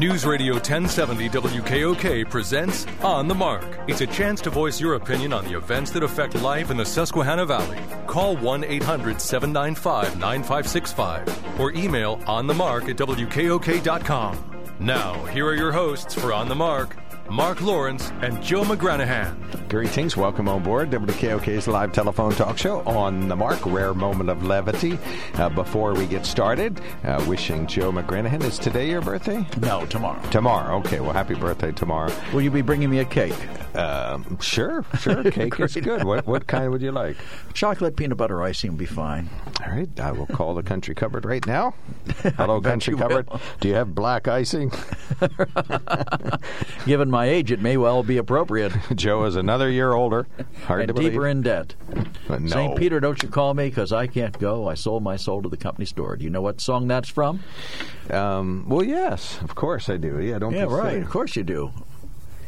News Radio 1070 WKOK presents On the Mark. It's a chance to voice your opinion on the events that affect life in the Susquehanna Valley. Call 1 800 795 9565 or email onthemark at WKOK.com. Now, here are your hosts for On the Mark, Mark Lawrence and Joe McGranahan. Greetings. Welcome on board WKOK's live telephone talk show on the mark. Rare moment of levity. Uh, before we get started, uh, wishing Joe McGranahan. Is today your birthday? No, tomorrow. Tomorrow. Okay. Well, happy birthday tomorrow. Will you be bringing me a cake? Um, sure. Sure. Cake is good. What, what kind would you like? Chocolate peanut butter icing would be fine. All right. I will call the country cupboard right now. Hello, country you cupboard. will. Do you have black icing? Given my age, it may well be appropriate. Joe is another year older. Hard to and deeper believe. in debt. Uh, no. St. Peter, don't you call me because I can't go. I sold my soul to the company store. Do you know what song that's from? Um, well, yes, of course I do. Yeah, don't Yeah, right. silly. Of course you do.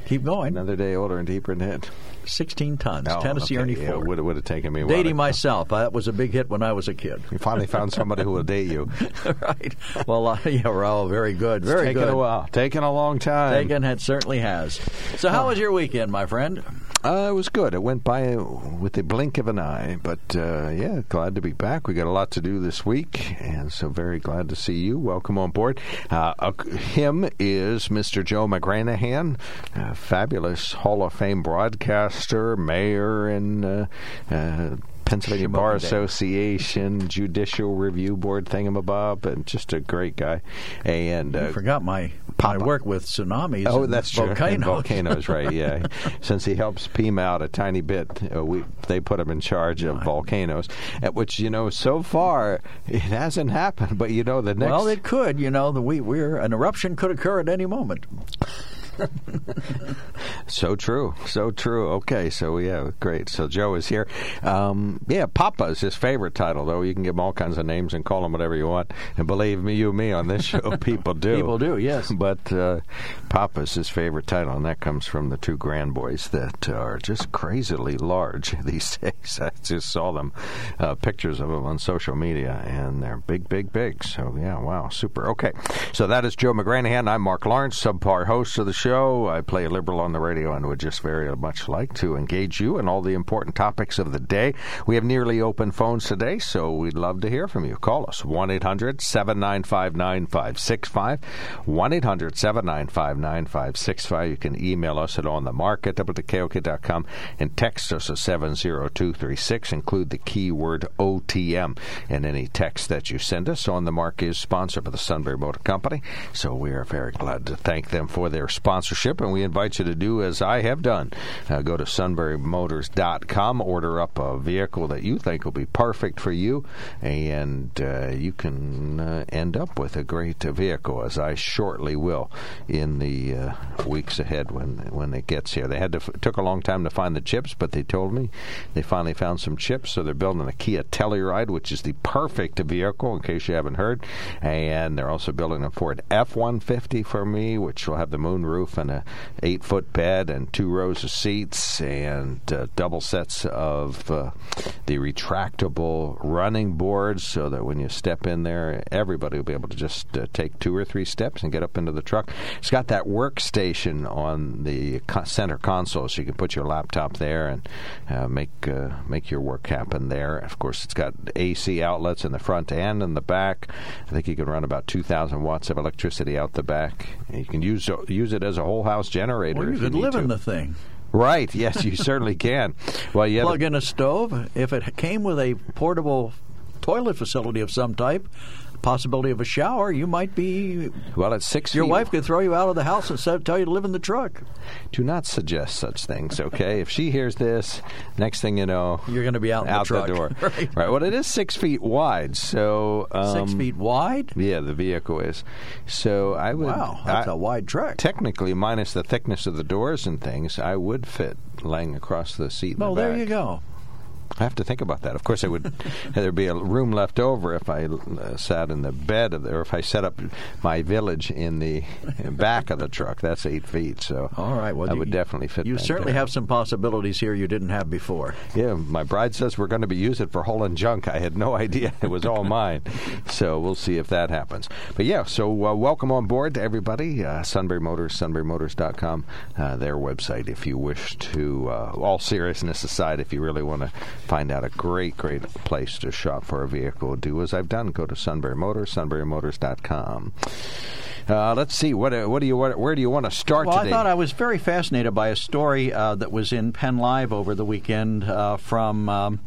Keep going. Another day older and deeper in debt. 16 tons. Oh, Tennessee okay. Ernie Yeah, Ford. would would have taken me. a Dating myself. That was a big hit when I was a kid. You finally found somebody who will date you. right. Well, uh, yeah, Raul, very good. Very Taking good. a while. Taking a long time. Taken it certainly has. So, how was your weekend, my friend? Uh, it was good. It went by with the blink of an eye. But uh, yeah, glad to be back. We got a lot to do this week, and so very glad to see you. Welcome on board. Uh, uh, him is Mr. Joe McGranahan, a fabulous Hall of Fame broadcaster, mayor, and uh, uh, Pennsylvania Bar Dave. Association, Judicial Review Board thingamabob, and just a great guy. And I uh, forgot my, my work with tsunamis. Oh, and that's true. volcanoes. And volcanoes, right? Yeah. Since he helps PEMA out a tiny bit, uh, we they put him in charge of volcanoes. At which you know, so far it hasn't happened. But you know, the next Well, it could. You know, the we we're an eruption could occur at any moment. so true, so true. Okay, so yeah, great. So Joe is here. Um, yeah, Papa is his favorite title, though. You can give him all kinds of names and call him whatever you want. And believe me, you, me on this show, people do. People do, yes. But uh, is his favorite title, and that comes from the two grand boys that are just crazily large these days. I just saw them, uh, pictures of them on social media, and they're big, big, big. So, yeah, wow, super. Okay, so that is Joe McGranahan. I'm Mark Lawrence, subpar host of the show. I play liberal on the radio and would just very much like to engage you in all the important topics of the day. We have nearly open phones today, so we'd love to hear from you. Call us 1 800 795 9565. 1 800 795 9565. You can email us at onthemark at WKOK.com and text us at 70236. Include the keyword OTM in any text that you send us. On the Mark is sponsored by the Sunbury Motor Company, so we are very glad to thank them for their sponsorship, and we invite you to do as I have done. Uh, go to sunburymotors.com, order up a vehicle that you think will be perfect for you, and uh, you can uh, end up with a great vehicle, as I shortly will in the uh, weeks ahead when when it gets here. They had to f- took a long time to find the chips, but they told me they finally found some chips, so they're building a Kia Telluride, which is the perfect vehicle, in case you haven't heard, and they're also building a Ford F-150 for me, which will have the moonroof and a eight-foot bed and two rows of seats and uh, double sets of uh, the retractable running boards, so that when you step in there, everybody will be able to just uh, take two or three steps and get up into the truck. It's got that workstation on the center console, so you can put your laptop there and uh, make uh, make your work happen there. Of course, it's got AC outlets in the front and in the back. I think you can run about 2,000 watts of electricity out the back. You can use use it as a whole house generator. Well, you could live to. in the thing. Right? Yes, you certainly can. Well, yeah. Plug in a stove. If it came with a portable toilet facility of some type, possibility of a shower, you might be. Well, it's six. Your feet. wife could throw you out of the house and tell you to live in the truck. Do not suggest such things, okay? if she hears this, next thing you know, You're going to be out out the truck. door. right. Well, it is six feet wide, so um, Six feet wide. Yeah, the vehicle is. So I would. Wow, that's I- a wide truck. Technically, minus the thickness of the doors and things, I would fit laying across the seat. in Well, the there you go. I have to think about that. Of course, it would there'd be a room left over if I uh, sat in the bed of the, or if I set up my village in the back of the truck. That's eight feet, so all right. Well, I you, would definitely fit. You certainly there. have some possibilities here you didn't have before. Yeah, my bride says we're going to be using it for hauling junk. I had no idea it was all mine, so we'll see if that happens. But yeah, so uh, welcome on board to everybody. Uh, Sunbury Motors, SunburyMotors.com, uh, their website. If you wish to, uh, all seriousness aside, if you really want to find out a great, great place to shop for a vehicle, do as I've done. Go to Sunbury Motors, SunburyMotors.com. Uh, let's see. What, what do you? What, where do you want to start well, today? I thought I was very fascinated by a story uh, that was in Penn Live over the weekend uh, from. Um,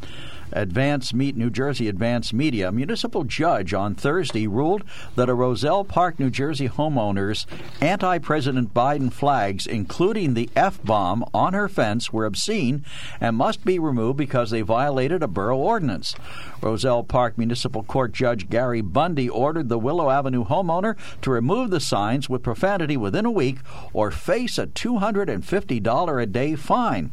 Advance Meet New Jersey Advance Media. A municipal judge on Thursday ruled that a Roselle Park, New Jersey homeowner's anti-President Biden flags, including the F-bomb on her fence, were obscene and must be removed because they violated a borough ordinance. Roselle Park Municipal Court Judge Gary Bundy ordered the Willow Avenue homeowner to remove the signs with profanity within a week or face a $250 a day fine.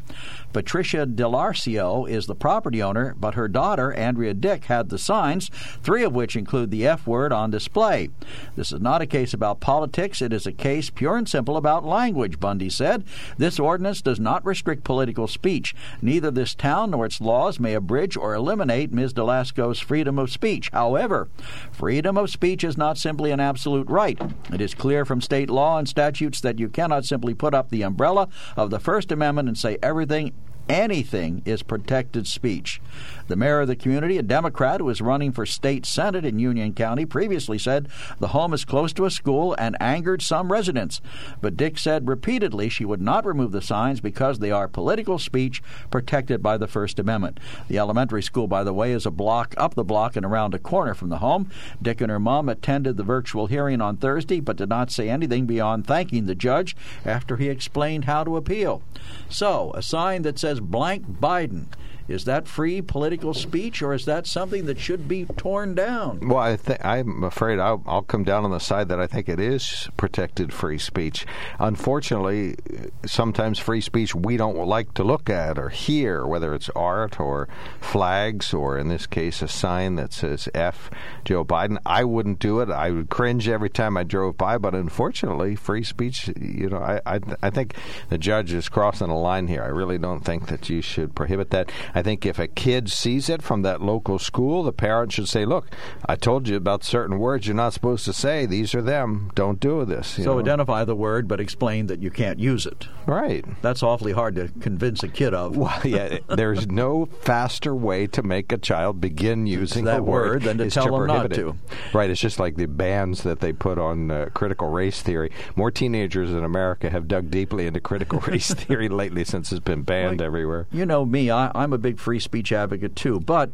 Patricia Delarcio is the property owner, but her daughter, Andrea Dick, had the signs, three of which include the F word on display. This is not a case about politics, it is a case pure and simple about language, Bundy said. This ordinance does not restrict political speech. Neither this town nor its laws may abridge or eliminate Ms. Delasco's freedom of speech. However, freedom of speech is not simply an absolute right. It is clear from state law and statutes that you cannot simply put up the umbrella of the First Amendment and say everything anything is protected speech. The mayor of the community, a Democrat who is running for state senate in Union County, previously said the home is close to a school and angered some residents. But Dick said repeatedly she would not remove the signs because they are political speech protected by the First Amendment. The elementary school, by the way, is a block up the block and around a corner from the home. Dick and her mom attended the virtual hearing on Thursday but did not say anything beyond thanking the judge after he explained how to appeal. So, a sign that says blank Biden is that free political speech, or is that something that should be torn down? Well, I th- I'm afraid I'll, I'll, come down on the side that I think it is protected free speech. Unfortunately, sometimes free speech we don't like to look at or hear, whether it's art or flags, or in this case, a sign that says F Joe Biden. I wouldn't do it. I would cringe every time I drove by, but unfortunately, free speech, you know, I, I, I think the judge is crossing a line here. I really don't think that you should prohibit that. I think if a kid sees it from that local school, the parent should say, "Look, I told you about certain words you're not supposed to say. These are them. Don't do this." so know? identify the word, but explain that you can't use it. Right. That's awfully hard to convince a kid of. Well, yeah. there's no faster way to make a child begin using that a word than to tell to them not it. to. Right. It's just like the bans that they put on uh, critical race theory. More teenagers in America have dug deeply into critical race theory lately since it's been banned Well, everywhere. You know me, I, I'm a big free speech advocate too, but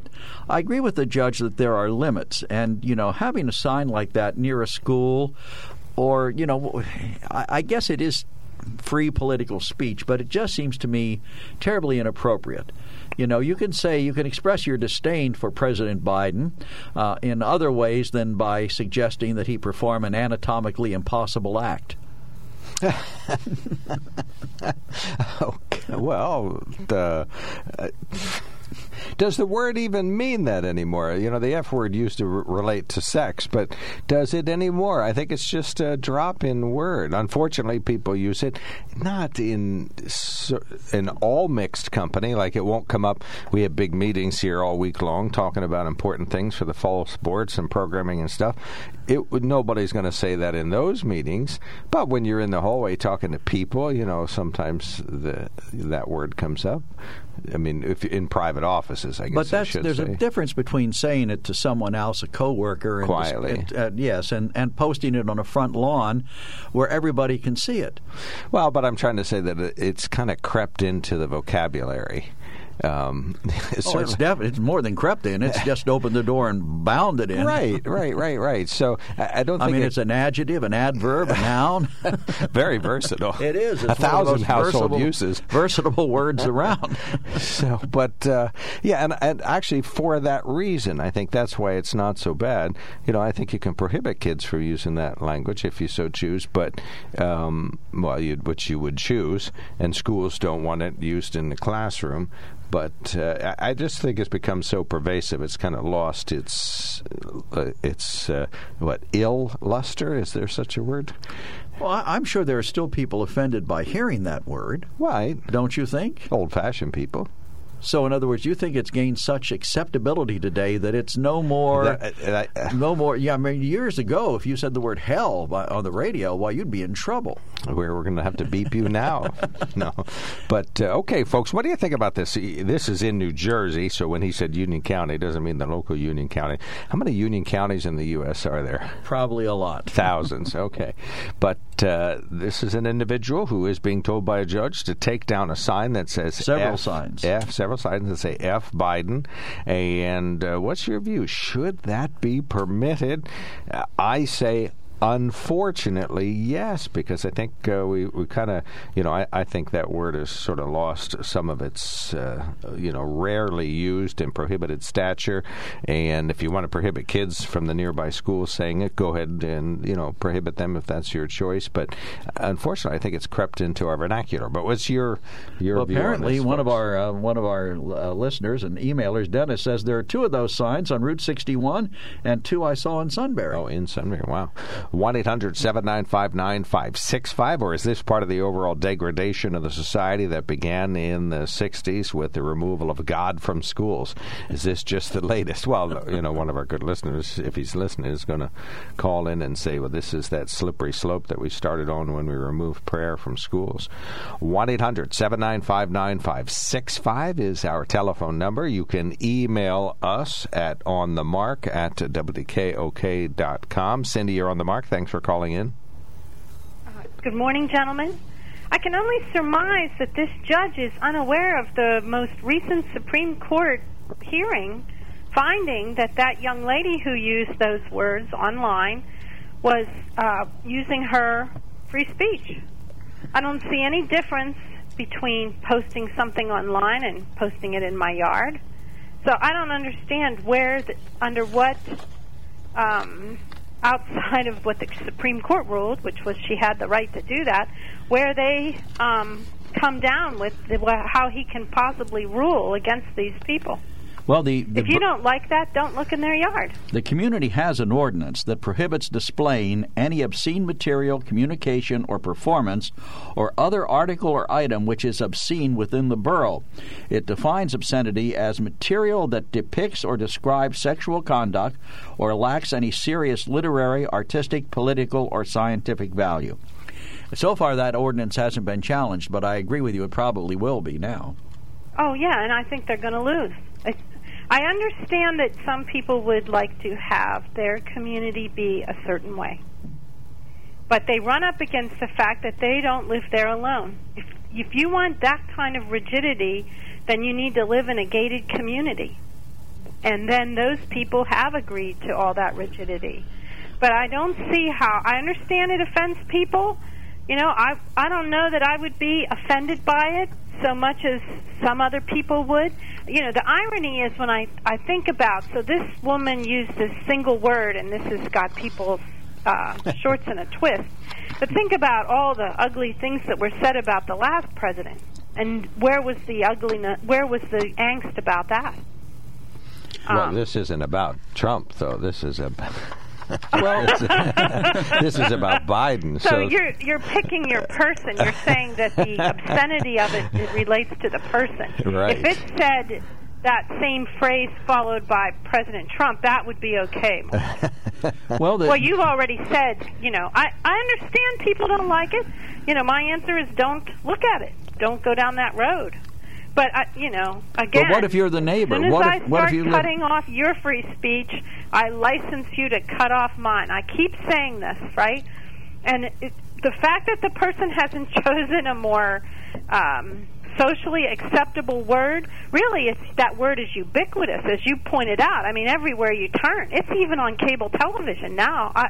I agree with the judge that there are limits. And, you know, having a sign like that near a school, or, you know, I, guess it is free political speech, but it just seems to me terribly inappropriate. You know, you can say, you can express your disdain for President Biden uh, in other ways than by suggesting that he perform an anatomically impossible act. okay. Well, the. Uh, does the word even mean that anymore? You know, the F word used to r- relate to sex, but does it anymore? I think it's just a drop in word. Unfortunately, people use it not in in all mixed company. Like it won't come up. We have big meetings here all week long talking about important things for the fall sports and programming and stuff. It nobody's going to say that in those meetings, but when you're in the hallway talking to people, you know, sometimes the that word comes up. I mean, if in private offices, I guess. But that's there's say. a difference between saying it to someone else, a coworker, and Quietly. just- uh, yes, and and posting it on a front lawn where everybody can see it. Well, but I'm trying to say that it's kind of crept into the vocabulary. Um, it's Oh, it's def- It's more than crept in. It's just opened the door and bounded in. right, right, right, right. So I, I don't. I think mean, it- it's an adjective, an adverb, a noun. very versatile. It is. It's a one of the thousand household versatile, uses. Versatile words around. so, but uh, yeah, and, and actually for that reason, I think that's why it's not so bad. You know, I think you can prohibit kids from using that language if you so choose, but um, well, which you would choose, and schools don't want it used in the classroom. But uh, I just think it's become so pervasive. It's kind of lost its uh, its uh, what ill luster. Is there such a word? Well, I'm sure there are still people offended by hearing that word. Right, Don't you think? old-fashioned people. So, in other words, you think it's gained such acceptability today that it's no more. That- uh, no more. Yeah, I mean, years ago, if you said the word hell by, on the radio, why, you'd be in trouble. Where we're going to have to beep you now. no. But, uh, okay, folks, what do you think about this? This is in New Jersey, so when he said Union County, it doesn't mean the local Union County. How many Union counties in the U.S. are there? Probably a lot. Thousands, okay. But uh, this is an individual who is being told by a judge to take down a sign that says Several F, signs. F, several signs that say F Biden. And uh, what's your view? Should that be permitted? Uh, I say Unfortunately, yes, because I think uh, we, we kind of, you know, I, I think that word has sort of lost some of its, uh, you know, rarely used and prohibited stature. And if you want to prohibit kids from the nearby schools saying it, go ahead and, you know, prohibit them if that's your choice. But unfortunately, I think it's crept into our vernacular. But what's your your Well, view on apparently, this, one of our uh, one of our uh, listeners and emailers, Dennis, says there are two of those signs on Route 61, and two I saw in Sunbury. Oh, in Sunbury. Wow. 1 800 795 9565. Or is this part of the overall degradation of the society that began in the 60s with the removal of God from schools? Is this just the latest? Well, you know, one of our good listeners, if he's listening, is going to call in and say, well, this is that slippery slope that we started on when we removed prayer from schools. 1 800 795 9565 is our telephone number. You can email us at onthemark at wkok.com. Cindy, you're on the mark. Thanks for calling in. Good morning, gentlemen. I can only surmise that this judge is unaware of the most recent Supreme Court hearing finding that that young lady who used those words online was uh, using her free speech. I don't see any difference between posting something online and posting it in my yard. So I don't understand where, the, under what um, outside of what the Supreme Court ruled, which was she had the right to do that, where they um, come down with the, how he can possibly rule against these people. Well, the, the If you don't like that, don't look in their yard. The community has an ordinance that prohibits displaying any obscene material, communication, or performance, or other article or item which is obscene within the borough. It defines obscenity as material that depicts or describes sexual conduct or lacks any serious literary, artistic, political, or scientific value. So far, that ordinance hasn't been challenged, but I agree with you, it probably will be now. Oh, yeah, and I think they're going to lose. I understand that some people would like to have their community be a certain way. But they run up against the fact that they don't live there alone. If, if you want that kind of rigidity, then you need to live in a gated community. And then those people have agreed to all that rigidity. But I don't see how, I understand it offends people. You know, I, I don't know that I would be offended by it so much as some other people would. You know, the irony is when I, I think about, so this woman used this single word, and this has got people's uh, shorts in a twist. But think about all the ugly things that were said about the last president, and where was the ugliness? Where was the angst about that? Well, Um, this isn't about Trump, though. This is a. Well, this is about Biden. So, So, you're you're picking your person. You're saying that the obscenity of it, it relates to the person. Right. If it said that same phrase followed by President Trump, that would be okay. well, well, you've already said, you know, I I understand people don't like it. You know, my answer is don't look at it. Don't go down that road. But I, you know, again, But what if you're the neighbor? As soon as What I if- what if start you live- cutting off your free speech, I license you to cut off mine. I keep saying this, right? And it, the fact that the person hasn't chosen a more um, socially acceptable word, really, it's that word is ubiquitous, as you pointed out. I mean, everywhere you turn, it's even on cable television now. I,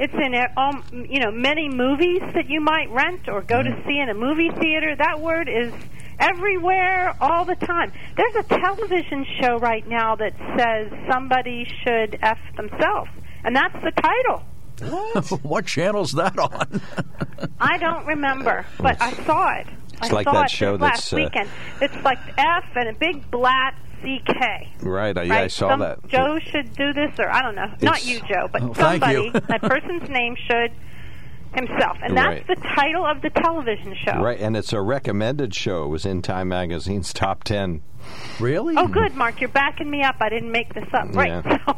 it's in uh, um, you know many movies that you might rent or go to see in a movie theater. That word is everywhere all the time. There's a television show right now that says somebody should f themselves, and that's the title. what what channel's that on? I don't remember, but I saw it. It's I like saw that it show this that's, last uh, weekend. It's like F and a big blat CK. Right. Uh, yeah, right? I saw Some- that. Joe should do this, or I don't know. Not you, Joe, but Oh, somebody. that person's name should himself, and that's Right. the title of the television show. Right, and it's a recommended show. It was in Time Magazine's top ten. Really? Oh, good, Mark. You're backing me up. I didn't make this up. Right. Yeah. So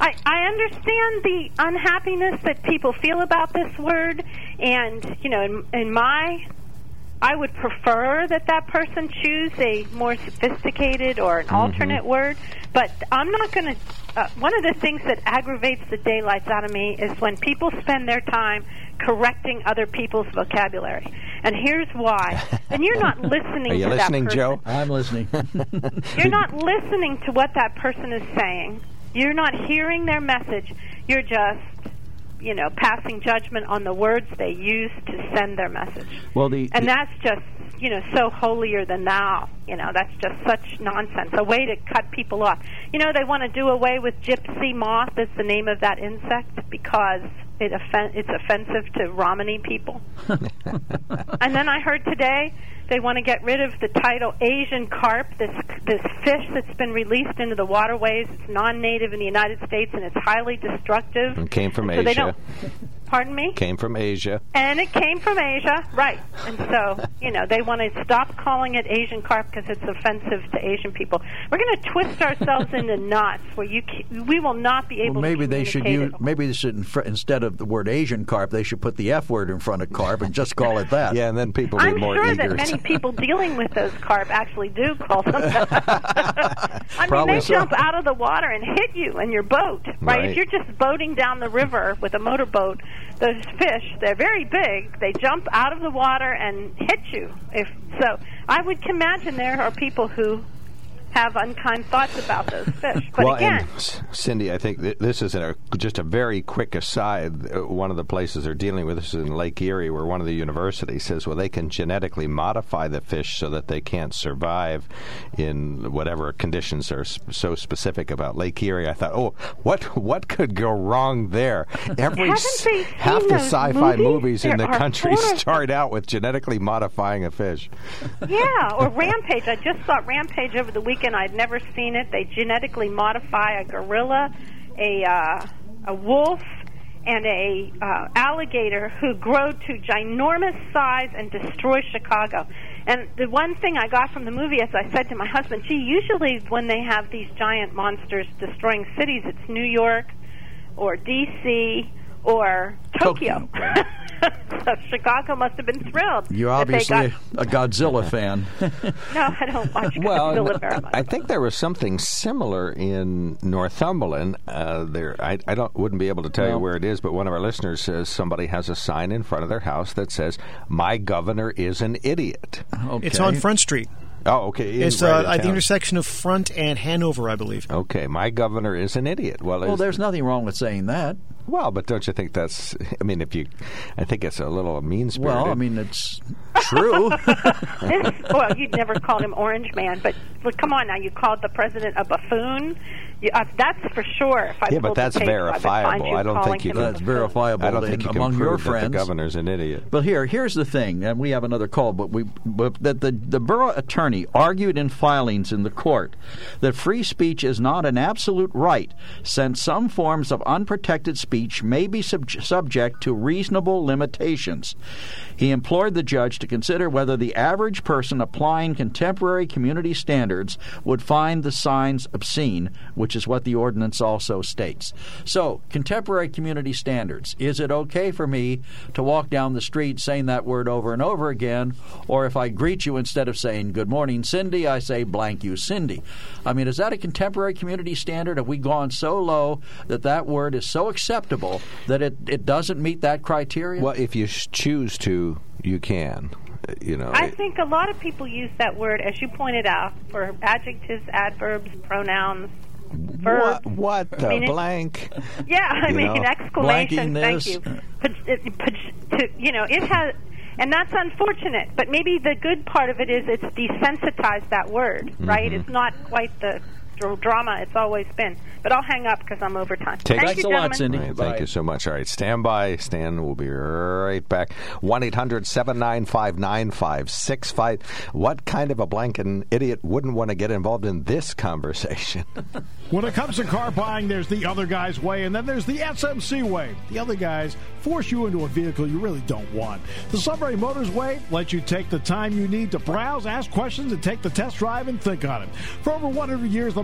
I, I understand the unhappiness that people feel about this word, and you know, in, in my, I would prefer that that person choose a more sophisticated or an alternate word. But I'm not going to. Uh, one of the things that aggravates the daylights out of me is when people spend their time correcting other people's vocabulary. And here's why. And you're not listening Are you to listening, that person. Joe? I'm listening. You're not listening to what that person is saying. You're not hearing their message. You're just, you know, passing judgment on the words they use to send their message. well, the, And that's just, you know, so holier than thou. You know, that's just such nonsense. A way to cut people off. You know, they want to do away with gypsy moth as the name of that insect because it offen- it's offensive to Romany people. and then I heard today they want to get rid of the title Asian carp, this this fish that's been released into the waterways. It's non-native in the United States and it's highly destructive. It came from Asia. Pardon me? Came from Asia. And it came from Asia, right? And so, you know, they want to stop calling it Asian carp because it's offensive to Asian people. We're going to twist ourselves into knots where you ca- we will not be able. well, maybe to they should use. Maybe they should inf- instead of the word Asian carp, they should put the F word in front of carp and just call it that. Yeah, and then people be I'm more sure eager. that many people dealing with those carp actually do call them that. I mean, they so. jump out of the water and hit you and your boat, right? Right. If you're just boating down the river with a motorboat, those fish, they're very big. They jump out of the water and hit you. If so, I would imagine there are people who have unkind thoughts about those fish. But well, again, and Cindy, I think th- this is a, just a very quick aside. Uh, One of the places they're dealing with this is in Lake Erie, where one of the universities says, well, they can genetically modify the fish so that they can't survive in whatever conditions are so specific about Lake Erie. I thought, oh, what what could go wrong there? Every s- half the sci-fi movies? movies in the country start out with genetically modifying a fish. Yeah, or Rampage. I just saw Rampage over the weekend. I'd never seen it. They genetically modify a gorilla, a uh, a wolf, and a uh, alligator who grow to ginormous size and destroy Chicago. And the one thing I got from the movie, as I said to my husband, gee, usually when they have these giant monsters destroying cities, it's New York or D.C. or Tokyo. so Chicago must have been thrilled. You're obviously got a Godzilla fan. no, I don't watch Well, Godzilla very much. I think there was something similar in Northumberland. Uh, there, I, I don't wouldn't be able to tell you where it is, but one of our listeners says somebody has a sign in front of their house that says, "My governor is an idiot." Okay. It's on Front Street. Oh, okay. in- It's right uh, in at the intersection of Front and Hanover, I believe. Okay, my governor is an idiot. Well, Well, there's nothing wrong with saying that. well, but don't you think that's? I mean, if you, I think it's a little mean spirited. Well, I mean, it's true. Well, you'd never called him Orange Man, but look, come on now, you called the president a buffoon. You, uh, that's for sure. If I Yeah, but that's tape, I verifiable. I don't think you can- a That's verifiable I don't think you can among prove your that friends. the governor's an idiot. But here, here's the thing, and we have another call. But we, but that the the borough attorney argued in filings in the court that free speech is not an absolute right, since some forms of unprotected speech may be sub- subject to reasonable limitations. He implored the judge to consider whether the average person applying contemporary community standards would find the signs obscene, which is what the ordinance also states. So, contemporary community standards. Is it okay for me to walk down the street saying that word over and over again, or if I greet you instead of saying good morning, Cindy, I say blank you, Cindy? I mean, is that a contemporary community standard? Have we gone so low that that word is so acceptable that it, it doesn't meet that criteria? Well, if you choose to, you can. You know. I think a lot of people use that word, as you pointed out, for adjectives, adverbs, pronouns, verbs. what? What the mean, it- blank? Yeah, I mean know, exclamation. Thank you. Put- to- You know, it has, and that's unfortunate. But maybe the good part of it is it's desensitized that word, right? Mm-hmm. It's not quite the drama it's always been. But I'll hang up because I'm over time. Take- Thank Thanks you, a lot, gentlemen. Cindy. All right, Bye. thank you so much. All right, stand by. Stan will be right back. 1 800 795 9565. What kind of a blanking idiot wouldn't want to get involved in this conversation? When it comes to car buying, there's the other guy's way, and then there's the SMC way. The other guys force you into a vehicle you really don't want. The Sunbury Motors way lets you take the time you need to browse, ask questions, and take the test drive and think on it. For over 100 years, the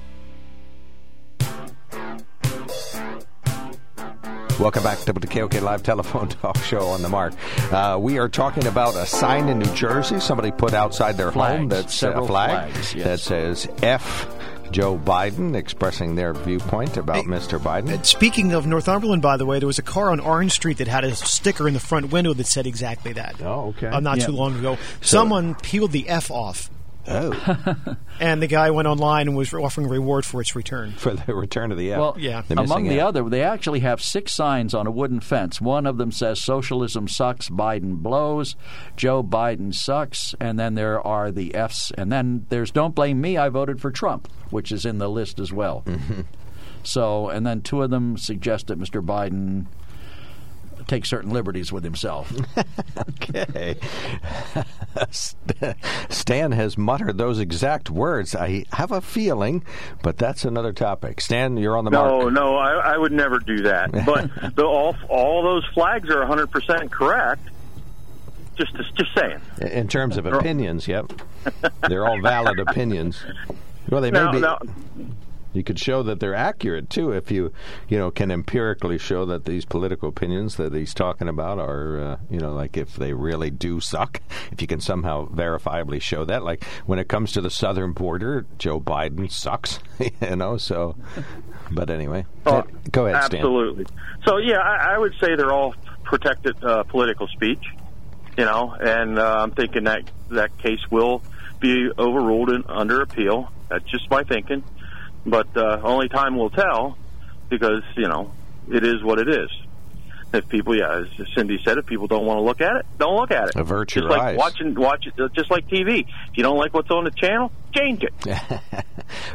Welcome back to the KOK Live Telephone Talk Show on the Mark. Uh, we are talking about a sign in New Jersey somebody put outside their home Flags, that's a several flag flags, yes. that says F. Joe Biden expressing their viewpoint about Mr. Biden. Speaking of Northumberland, by the way, there was a car on Orange Street that had a sticker in the front window that said exactly that. Oh, okay. Uh, not Yeah. too long ago. Someone peeled the F off, Oh, and the guy went online and was offering a reward for its return. for the return of the F. Well, Yeah. Among the F. other, they actually have six signs on a wooden fence. One of them says "Socialism sucks, Biden blows," "Joe Biden sucks," and then there are the Fs, and then there's "Don't blame me, I voted for Trump," which is in the list as well. Mm-hmm. So, and then two of them suggest that Mr. Biden take certain liberties with himself. Okay. Stan has muttered those exact words. I have a feeling, but that's another topic. Stan, you're on the No, mark. no, I, I would never do that. But the, all all those flags are 100 percent correct. Just just saying. In terms of opinions, yep. They're all valid opinions. Well, they may Now, be. now, You could show that they're accurate too if you, you know, can empirically show that these political opinions that he's talking about are, uh, you know, like if they really do suck. If you can somehow verifiably show that, like when it comes to the southern border, Joe Biden sucks, you know. So, but anyway, oh, go ahead, Stan. Absolutely. So yeah, I, I would say they're all protected uh, political speech. You know, and uh, I'm thinking that that case will be overruled in, under appeal. That's just my thinking. But uh, only time will tell, because you know it is what it is. If people, yeah, as Cindy said, if people don't want to look at it, don't look at it. Avert your just like eyes. watching, watch it, just like TV. If you don't like what's on the channel, change it.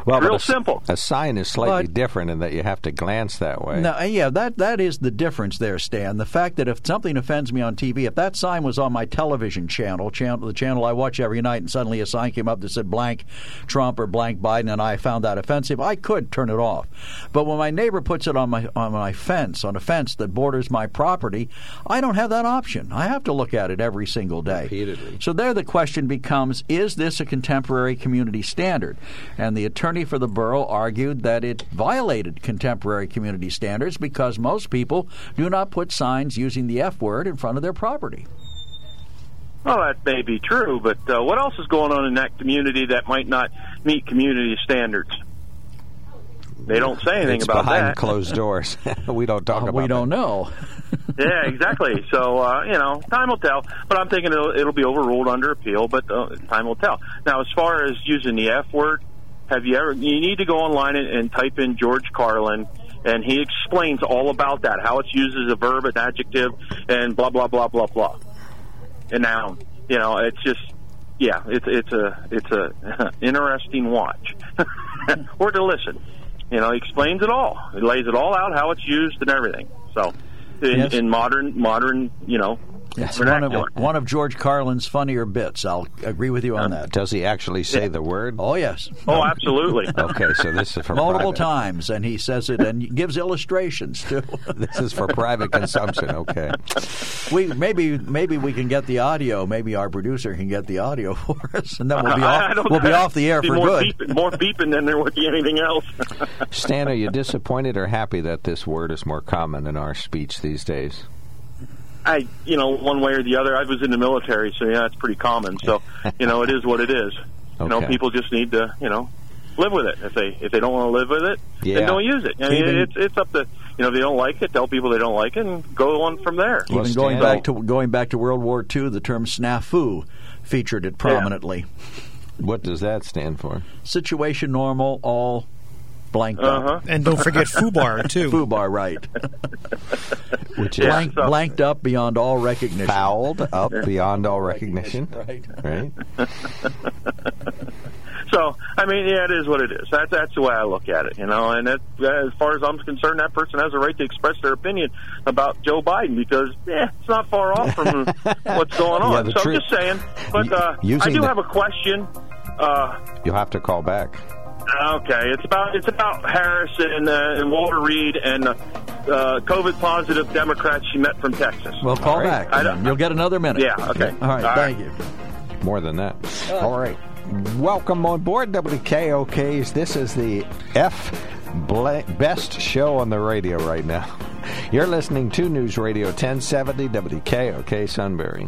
Well, Real a, simple. A sign is slightly But- different in that you have to glance that way. No, yeah, that that is the difference there, Stan. The fact that if something offends me on TV, if that sign was on my television channel, channel the channel I watch every night, and suddenly a sign came up that said blank Trump or blank Biden, and I found that offensive, I could turn it off. But when my neighbor puts it on my on my fence, on a fence that borders my property, I don't have that option. I have to look at it every single day. Repeatedly. So there the question becomes is this a contemporary community standard? And the attorney for the borough argued that it violated contemporary community standards because most people do not put signs using the F word in front of their property. Well, that may be true, but uh, what else is going on in that community that might not meet community standards? They don't say anything it's about behind that. closed doors. we don't talk Uh, about. we don't that. know. yeah, exactly. So uh, you know, time will tell. But I'm thinking it'll, it'll be overruled under appeal. But uh, time will tell. Now, as far as using the F word, have you ever? You need to go online and, and type in George Carlin, and he explains all about that, how it's used as a verb, an adjective, and blah blah blah blah blah. And now, you know, it's just. Yeah, it's it's a it's a interesting watch, or to listen. You know, he explains it all. He lays it all out, how it's used and everything. So, in, Yes. in modern modern, you know, It's one of, one of George Carlin's funnier bits. I'll agree with you on that. Does he actually say the word? Oh, yes. Oh, absolutely. Okay, so this is for Multiple private. times, and he says it and gives illustrations, too. This is for private consumption. Okay. we Maybe maybe we can get the audio. Maybe our producer can get the audio for us, and then we'll be I off, don't we'll be off the air for more good. Beeping, more beeping than there would be anything else. Stan, are you disappointed or happy that this word is more common in our speech these days? I, you know, one way or the other. I was in the military, so yeah, it's pretty common. So, you know, it is what it is. You know, people just need to, you know, live with it. If they if they don't want to live with it, Yeah. then don't use it. I mean, Even- it's it's up to you know if they don't like it, tell people they don't like it, and go on from there. Well, Even going back to going back to World War II, the term snafu featured it prominently. What does that stand for? Situation normal, all blanked Uh huh. up. And don't forget FUBAR, too. Fubar, right? Which Yeah. is Blank, so- blanked up beyond all recognition. fouled up beyond all recognition. Right. Right? So, I mean, yeah, it is what it is. That's that's the way I look at it, you know. And that, as far as I'm concerned, that person has a right to express their opinion about Joe Biden because, yeah, it's not far off from what's going on. Yeah, so truth- I'm just saying. But uh, I do the- have a question. Uh, You'll have to call back. Okay, it's about it's about Harris and, uh, and Walter Reed and uh, uh, COVID positive Democrats she met from Texas. Well, call All right. back. I don't- You'll get another minute. Yeah, okay. All right. All thank right. you. More than that. All right. Welcome on board WKOKs. This is the F bla- best show on the radio right now. You're listening to News Radio 1070 WKOK Sunbury.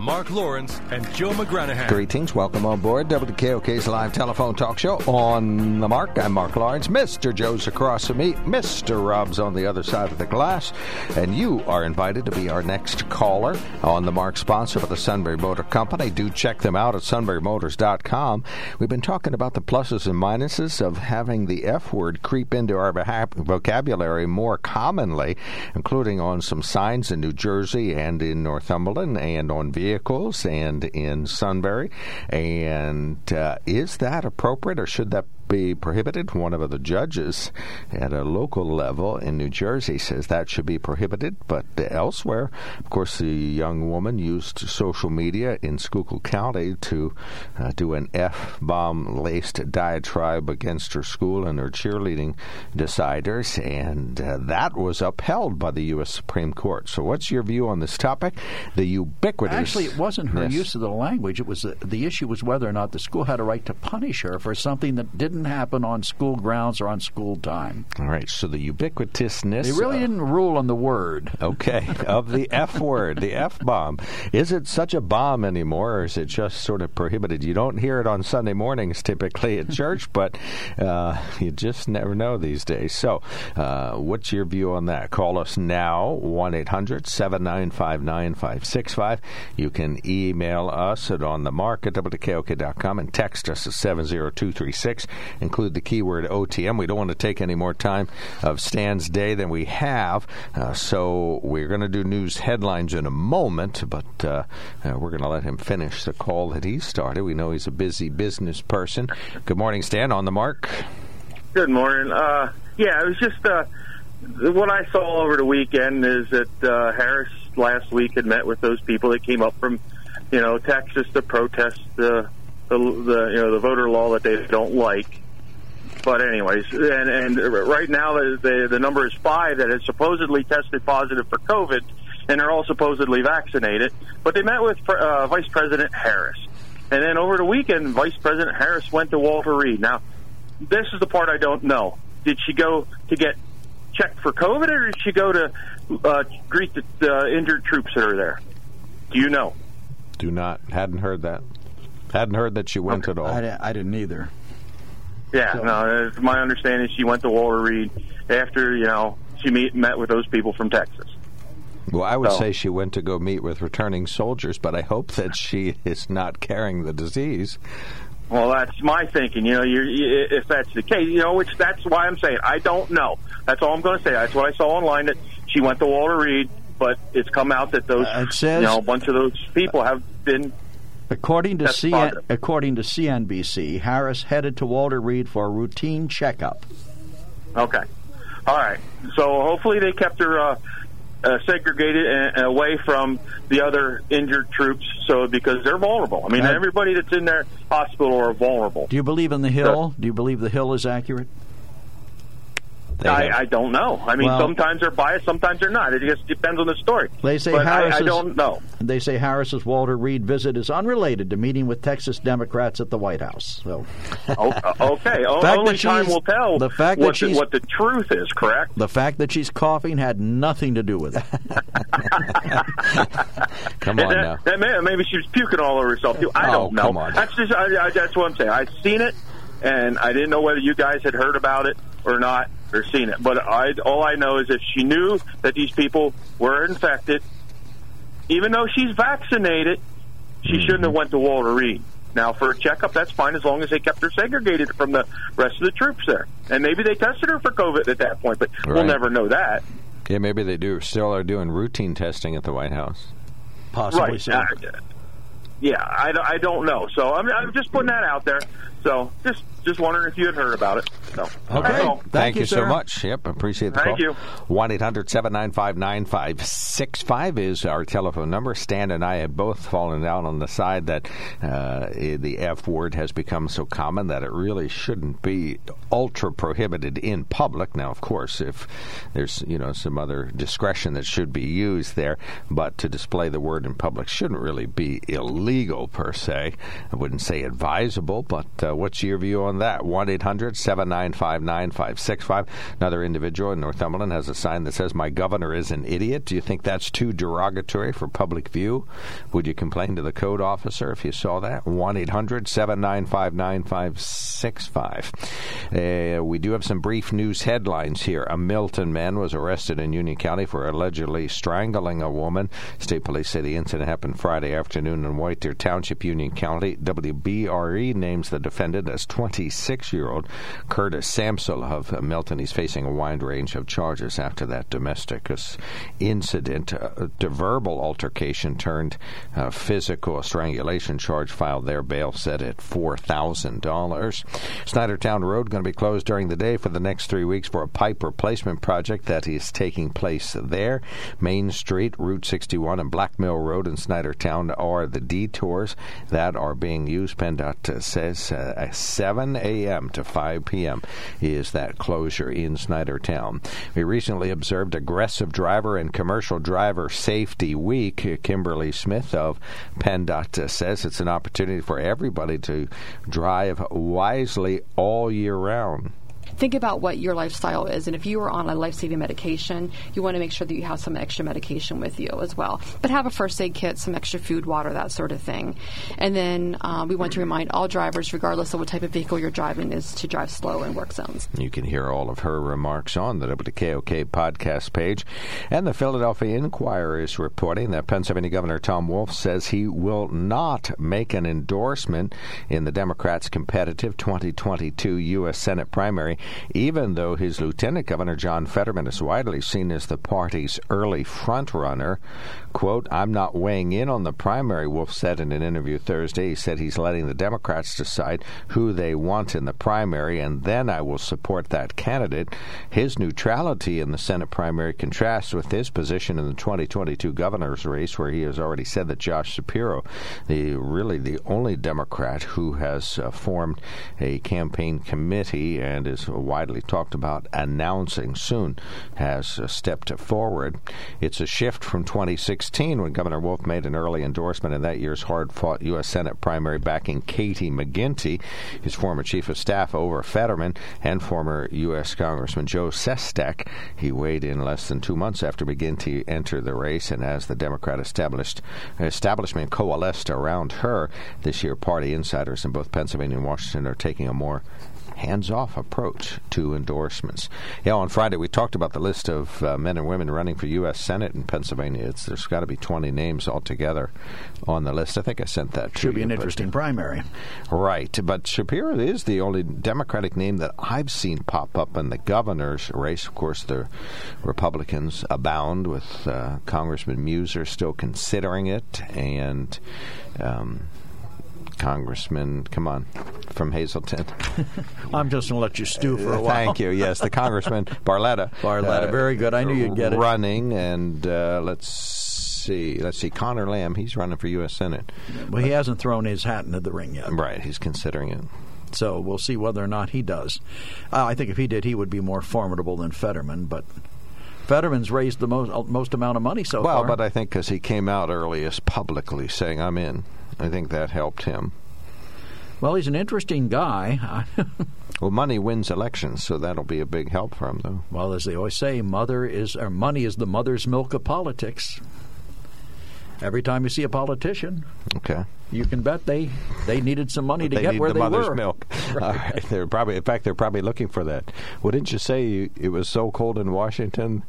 Mark Lawrence and Joe McGranahan. Greetings. Welcome on board WKOK's live telephone talk show on the mark. I'm Mark Lawrence. Mr. Joe's across from me. Mr. Rob's on the other side of the glass. And you are invited to be our next caller on the mark, sponsor of the Sunbury Motor Company. Do check them out at sunburymotors.com. We've been talking about the pluses and minuses of having the F word creep into our vocabulary more commonly, including on some signs in New Jersey and in Northumberland and on vehicles and in Sunbury. And uh, is that appropriate or should that be prohibited? One of the judges at a local level in New Jersey says that should be prohibited, but elsewhere, of course, the young woman used social media in Schuylkill County to uh, do an F bomb laced diatribe against her school and her cheerleading deciders, and uh, that was upheld by the U.S. Supreme Court. So, what's your view on this topic? The ubiquitous. Actually, it wasn't her Yes. use of the language. It was the, the issue was whether or not the school had a right to punish her for something that didn't happen on school grounds or on school time. All right, so the ubiquitousness. They really uh, didn't rule on the word. Okay, of the F word, the F bomb. Is it such a bomb anymore, or is it just sort of prohibited? You don't hear it on Sunday mornings typically at church, but uh, you just never know these days. So, uh, what's your view on that? Call us now, 1 800 795 9565. You can email us at on the mark at WKOK.com and text us at 70236. Include the keyword OTM. We don't want to take any more time of Stan's day than we have, uh, so we're going to do news headlines in a moment, but uh, uh, we're going to let him finish the call that he started. We know he's a busy business person. Good morning, Stan. On the mark. Good morning. Uh, yeah, it was just uh, what I saw over the weekend is that uh, Harris last week had met with those people that came up from, you know, Texas to protest the, the, the you know the voter law that they don't like. But anyways, and and right now the the, number is five that has supposedly tested positive for COVID, and are all supposedly vaccinated. But they met with uh, Vice President Harris, and then over the weekend, Vice President Harris went to Walter Reed. Now, this is the part I don't know. Did she go to get checked for COVID, or did she go to uh, greet the uh, injured troops that are there? Do you know? Do not. Hadn't heard that. I hadn't heard that she went at all. I, I didn't either. Yeah, So- no. It's my understanding she went to Walter Reed after you know she meet, met with those people from Texas. Well, I would So- say she went to go meet with returning soldiers, but I hope that she is not carrying the disease. Well, that's my thinking. You know, you're, you, if that's the case, you know, which that's why I'm saying I don't know. That's all I'm going to say. That's what I saw online that she went to Walter Reed, but it's come out that those, Uh, says- you know, a bunch of those people have been. According to CN, according to CNBC, Harris headed to Walter Reed for a routine checkup. Okay, all right. So hopefully they kept her uh, uh, segregated and, and away from the other injured troops, so because they're vulnerable. I mean, Uh, everybody that's in their hospital are vulnerable. Do you believe in the Hill? Do you believe the Hill is accurate? I, I don't know. I mean, Well- sometimes they're biased, sometimes they're not. It just depends on the story. They say but Harris I, I don't know. They say Harris's Walter Reed visit is unrelated to meeting with Texas Democrats at the White House. So O- uh, okay, o- only time will tell the fact that what, the, she's- what the truth is. Correct? the fact that she's coughing had nothing to do with it. Come on that- now. that may, maybe she was puking all over herself too. I Oh, don't know. come on. That's just I, I, that's what I'm saying. I've seen it, and I didn't know whether you guys had heard about it or not or seen it. But I all I know is if she knew that these people were infected, even though she's vaccinated, she Mm-hmm. shouldn't have went to Walter Reed. Now, for a checkup, that's fine as long as they kept her segregated from the rest of the troops there. And maybe they tested her for COVID at that point, but we'll never know that. Yeah, maybe they do. Still are doing routine testing at the White House. Possibly right. so. Uh, yeah, I, I don't know. So I'm, I'm just putting that out there. So just just wondering if you had heard about it. So Okay. Thank Thank, you, so much. Yep, appreciate the Thank call. you. 1 800 795 9565 is our telephone number. Stan and I have both fallen down on the side that uh, the F word has become so common that it really shouldn't be ultra prohibited in public. Now, of course, if there's you know some other discretion that should be used there, but to display the word in public shouldn't really be illegal per se. I wouldn't say advisable, but uh, what's your view on that? 1 800 795 9565. Another individual in Northumberland has a sign that says, My governor is an idiot. Do you think that's too derogatory for public view? Would you complain to the code officer if you saw that? 1 800 795 9565. Uh, We do have some brief news headlines here. A Milton man was arrested in Union County for allegedly strangling a woman. State police say the incident happened Friday afternoon in White Deer Township, Union County. WBRE names the defendant as 26 year old Curtis Samsel of Milton. He's facing a wide range of charges after that domestic incident. Uh, the verbal altercation turned uh, physical strangulation charge filed there. Bail set at $4,000. Snydertown Road going to be closed during the day for the next three weeks for a pipe replacement project that is taking place there. Main Street, Route 61, and Black Mill Road in Snydertown are the detours that are being used. PennDOT says uh, at 7 a.m. to 5 p.m. is that closure in Snydertown. We recently observed Aggressive Driver and Commercial Driver Safety Week. Kimberly Smith of PennDOT uh, says it's an opportunity for everybody to drive wisely all year round. Think about what your lifestyle is, and if you are on a life-saving medication, you want to make sure that you have some extra medication with you as well. But have a first aid kit, some extra food, water, that sort of thing. And then um, we want to remind all drivers, regardless of what type of vehicle you're driving, is to drive slow in work zones. You can hear all of her remarks on the WKOK podcast page. And the Philadelphia Inquirer is reporting that Pennsylvania Governor Tom Wolf says he will not make an endorsement in the Democrats' competitive 2022 U.S. Senate primary, even though his Lieutenant Governor John Fetterman is widely seen as the party's early frontrunner. Quote, I'm not weighing in on the primary, Wolf said in an interview Thursday. He said he's letting the Democrats decide who they want in the primary, and then I will support that candidate. His neutrality in the Senate primary contrasts with his position in the 2022 governor's race, where he has already said that Josh Shapiro, the really the only Democrat who has uh, formed a campaign committee and is widely talked about announcing soon, has uh, stepped forward. It's a shift from 2016 when Governor Wolf made an early endorsement in that year's hard fought U.S. Senate primary backing Katie McGinty, his former chief of staff over Fetterman, and former U.S. Congressman Joe Sestak. He weighed in less than two months after McGinty entered the race, and as the Democrat established establishment coalesced around her, this year party insiders in both Pennsylvania and Washington are taking a more hands-off approach to endorsements. Yeah, on Friday we talked about the list of uh, men and women running for U.S. Senate in Pennsylvania. It's, there's got to be 20 names altogether on the list. I think I sent that to Should be you, an but- interesting primary. Right, but Shapiro is the only Democratic name that I've seen pop up in the governor's race. Of course, the Republicans abound with uh, Congressman Meuser still considering it, and um, Congressman, come on, from Hazleton. I'm just going to let you stew for a while. Thank you. Yes, the Congressman Barletta. Barletta, very good. I knew you'd get it. Running, and uh, let's see, let's see, Connor Lamb. He's running for U.S. Senate. Well, he hasn't thrown his hat into the ring yet. Right, he's considering it. So we'll see whether or not he does. Uh, I think if he did, he would be more formidable than Fetterman. But Fetterman's raised the most most amount of money so Well, far. Well, but I think because he came out earliest publicly saying I'm in, I think that helped him. well, he's an interesting guy. Well, money wins elections, so that'll be a big help for him, though. well, as they always say, mother is or money is the mother's milk of politics. Every time you see a politician, Okay. You can bet they they needed some money to they get where the they mother's were. milk. All right. They're probably, in fact, they're probably looking for that. Wouldn't you say you, it was so cold in Washington,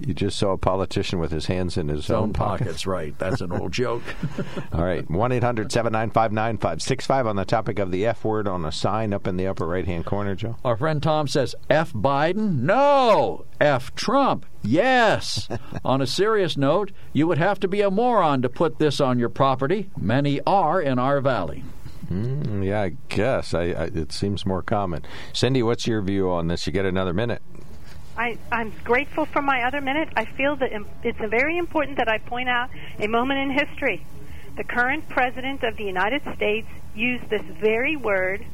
you just saw a politician with his hands in his, His own pockets, right? That's an old joke. All right. 1 800 795 9565 on the topic of the F word on a sign up in the upper right hand corner, Joe. Our friend Tom says, F Biden? No. F Trump? Yes. on a serious note, you would have to be a moron to put this on your property. Many are in our valley. Mm, yeah, I guess. I, I, it seems more common. Cindy, what's your view on this? You get another minute. I, I'm grateful for my other minute. I feel that it's very important that I point out a moment in history. The current president of the United States used this very word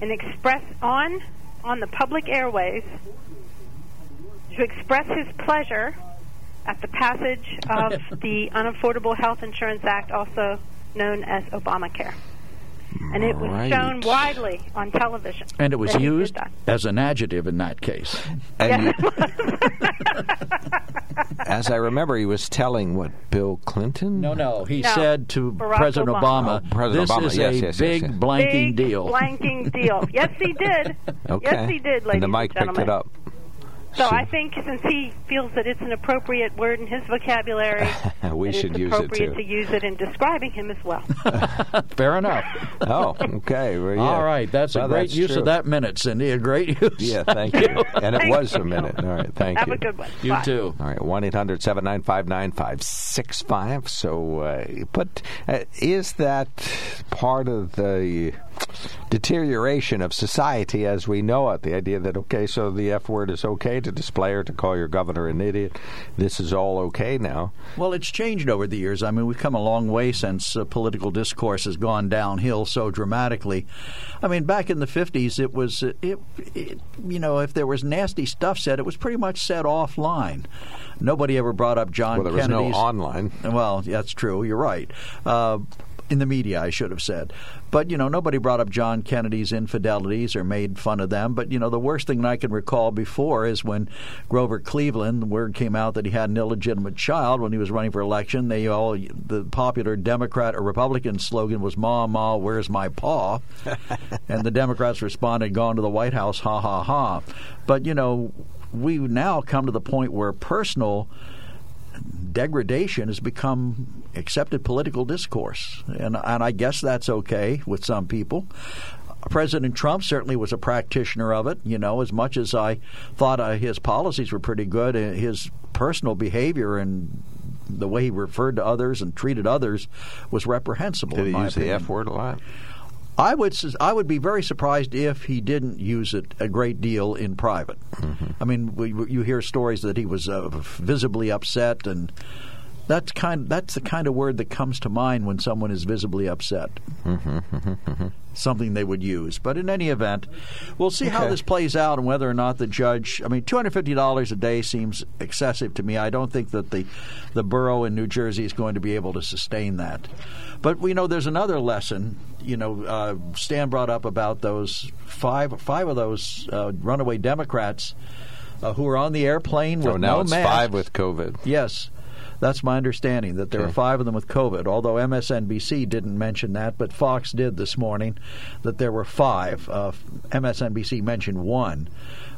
and express on on the public airways to express his pleasure at the passage of the Unaffordable Health Insurance Act, also known as Obamacare. And it was Right. shown widely on television. And it was that he did used as an adjective in that case. And Yes, it was. as I remember, he was telling what Bill Clinton. No, no. He No. said to Barack President Obama. Obama, Oh, President this Obama. is Yes, a yes, yes, big yes. blanking Big deal. Blanking deal. Yes, he did. Okay. Yes, he did, ladies and the mic and picked it up. So I think since he feels that it's an appropriate word in his vocabulary, We should it's use it, appropriate too. to use it in describing him as well. Fair enough. Oh, okay. Well, yeah. All right. That's Well, a great that's use true. of that minute, Cindy. A great use. Yeah, thank you. And it was a minute. All right, thank Have you. Have a good one. You Bye. too. All right, 1 800 795 9565. So, uh, but uh, is that part of the deterioration of society as we know it? The idea that, okay, so the F word is okay to display or to call your governor an idiot. This is all okay now. Well, it's changed over the years. I mean, we've come a long way since uh, political discourse has gone downhill so dramatically. I mean, back in the 50s, it was, uh, it, it, you know, if there was nasty stuff said, it was pretty much said offline. Nobody ever brought up John Well, there was no online. Well, that's true. You're right. Uh, in the media, I should have said. But, you know, nobody brought up John Kennedy's infidelities or made fun of them. But, you know, the worst thing that I can recall before is when Grover Cleveland, the word came out that he had an illegitimate child when he was running for election. They all, the popular Democrat or Republican slogan was, Ma, Ma, where's my paw? and the Democrats responded, gone to the White House, ha, ha, ha. But, you know, we've now come to the point where personal degradation has become accepted political discourse, and and I guess that's okay with some people. President Trump certainly was a practitioner of it. You know, as much as I thought uh, his policies were pretty good, uh, his personal behavior and the way he referred to others and treated others was reprehensible. Did he use the. F word a lot? I would I would be very surprised if he didn't use it a great deal in private. I mean, we- you hear stories that he was uh, visibly upset, and that's kind that's the kind of word that comes to mind when someone is visibly upset. Something they would use, but in any event, we'll see how this plays out and whether or not the judge. I mean, two hundred fifty dollars a day seems excessive to me. I don't think that the the borough in New Jersey is going to be able to sustain that. But we know there's another lesson. You know, uh, Stan brought up about those five five of those uh, runaway Democrats uh, who were on the airplane with Oh, now no it's mask. five with COVID. Yes. That's my understanding that there Okay. are five of them with COVID. Although MSNBC didn't mention that, but Fox did this morning that there were five. Uh, MSNBC mentioned one,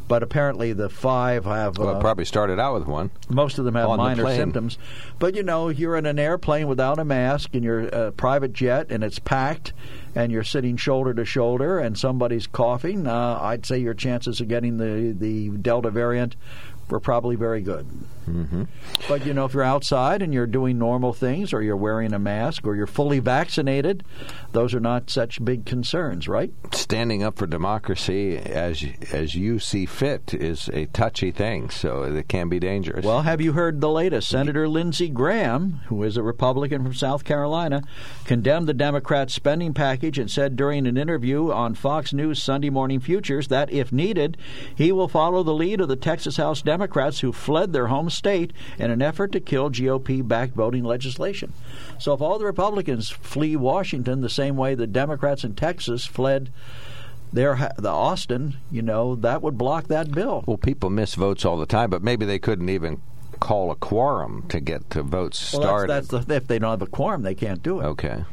but apparently the five have Well, uh, probably started out with one. most of them have on the minor symptoms. But you know, you're in an airplane without a mask in your uh, private jet, and it's packed, and you're sitting shoulder to shoulder, and somebody's coughing. Uh, I'd say your chances of getting the the Delta variant were probably very good. Mm-hmm. But you know, if you're outside and you're doing normal things, or you're wearing a mask, or you're fully vaccinated, those are not such big concerns, right? Standing up for democracy as as you see fit is a touchy thing, so it can be dangerous. Well, have you heard the latest? Senator Lindsey Graham, who is a Republican from South Carolina, condemned the Democrats' spending package and said during an interview on Fox News Sunday Morning Futures that, if needed, he will follow the lead of the Texas House Democrats who fled their home state in an effort to kill GOP backed voting legislation. So, if all the Republicans flee Washington the same way the Democrats in Texas fled their the Austin, you know, that would block that bill. Well, people miss votes all the time, but maybe they couldn't even call a quorum to get the votes Well, started. that's, that's the, if they don't have a quorum, they can't do it. okay.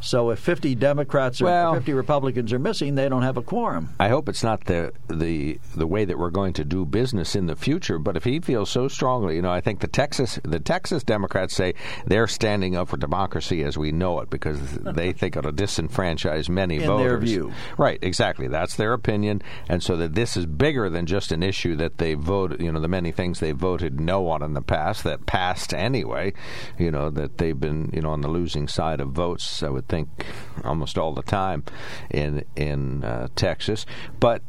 So if 50 Democrats or Well- 50 Republicans are missing, they don't have a quorum. I hope it's not the the the way that we're going to do business in the future. But if he feels so strongly, you know, I think the Texas the Texas Democrats say they're standing up for democracy as we know it because they think it'll disenfranchise many In voters. their view. right? Exactly. That's their opinion, and so that this is bigger than just an issue that they voted. You know, the many things they voted no on in the past that passed anyway. You know that they've been you know on the losing side of votes. I would think almost all the time in in uh, Texas, but.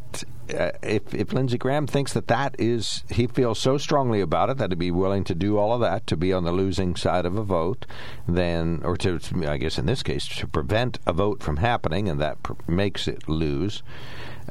Uh, if if Lindsey Graham thinks that that is he feels so strongly about it that he'd be willing to do all of that to be on the losing side of a vote, then or to I guess in this case to prevent a vote from happening and that pr- makes it lose.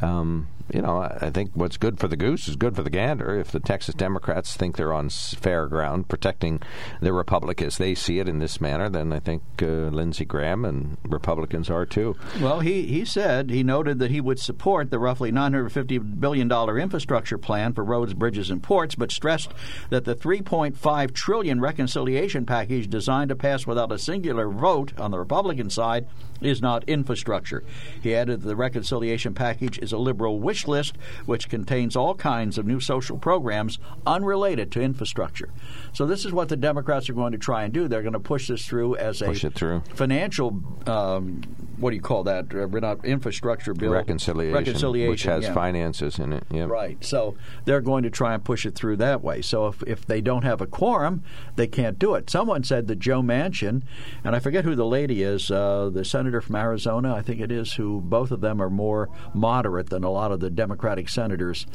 Um, you know, I, think what's good for the goose is good for the gander. If the Texas Democrats think they're on fair ground protecting the republic as they see it in this manner, then I think uh, Lindsey Graham and Republicans are too. Well, he, he said, he noted that he would support the roughly $950 billion infrastructure plan for roads, bridges, and ports, but stressed that the 3.5 trillion reconciliation package designed to pass without a singular vote on the Republican side is not infrastructure. He added that the reconciliation package is a liberal wish list which contains all kinds of new social programs unrelated to infrastructure. So this is what the Democrats are going to try and do. They're going to push this through as a Push it through. financial um, what do you call that? Uh, not infrastructure bill. Reconciliation, Reconciliation, which has yeah. finances in it. Yep. Right. So they're going to try and push it through that way. So if, if they don't have a quorum, they can't do it. Someone said that Joe Manchin, and I forget who the lady is, uh, the senator from Arizona, I think it is, who both of them are more moderate than a lot of the Democratic senators.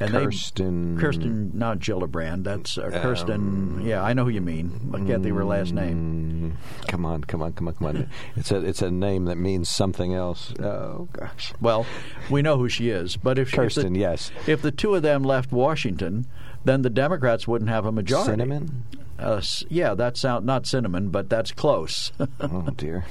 And Kirsten- They, Kirsten, not Gillibrand. That's uh, Um, Kirsten. yeah, I know who you mean. I can't think of her last name. Mm, Come on, come on, come on, come on. It's a it's a name that means something else. Oh gosh. Well, we know who she is, but if Kirsten, if the, yes. if the two of them left Washington, then the Democrats wouldn't have a majority. Cinnamon? Uh, yeah, that's sound not cinnamon, but that's close. Oh dear.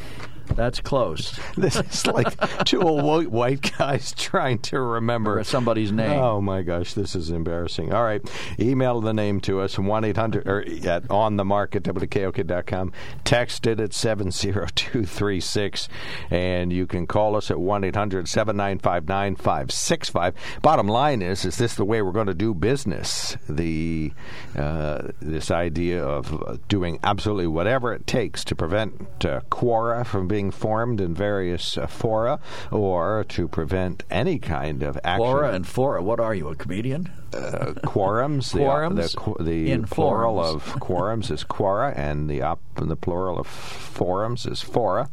That's close. This is like two old white, guys trying to remember somebody's name. Oh my gosh, this is embarrassing. All right, email the name to us one eight hundred or at on the mark at wkok.com. Text it at seven zero two three six, and you can call us at one eight hundred seven nine five nine five six five. Bottom line is, is this the way we're going to do business? The uh, this idea of doing absolutely whatever it takes to prevent uh, quora from being formed in various uh, fora, or to prevent any kind of action. Flora and Fora. What are you, a comedian? uh, quorums. The, Quorums? The, the In plural forums. of quorums is quora, and the op- the plural of forums is fora.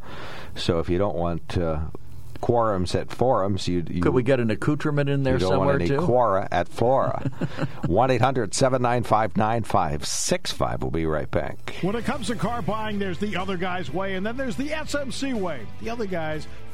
So if you don't want uh, quorums at forums, you, you Could we get an accoutrement in there you don't somewhere want any too? quora at flora. One 9565 We'll be right back. When it comes to car buying, there's the other guy's way, and then there's the SMC way. The other guys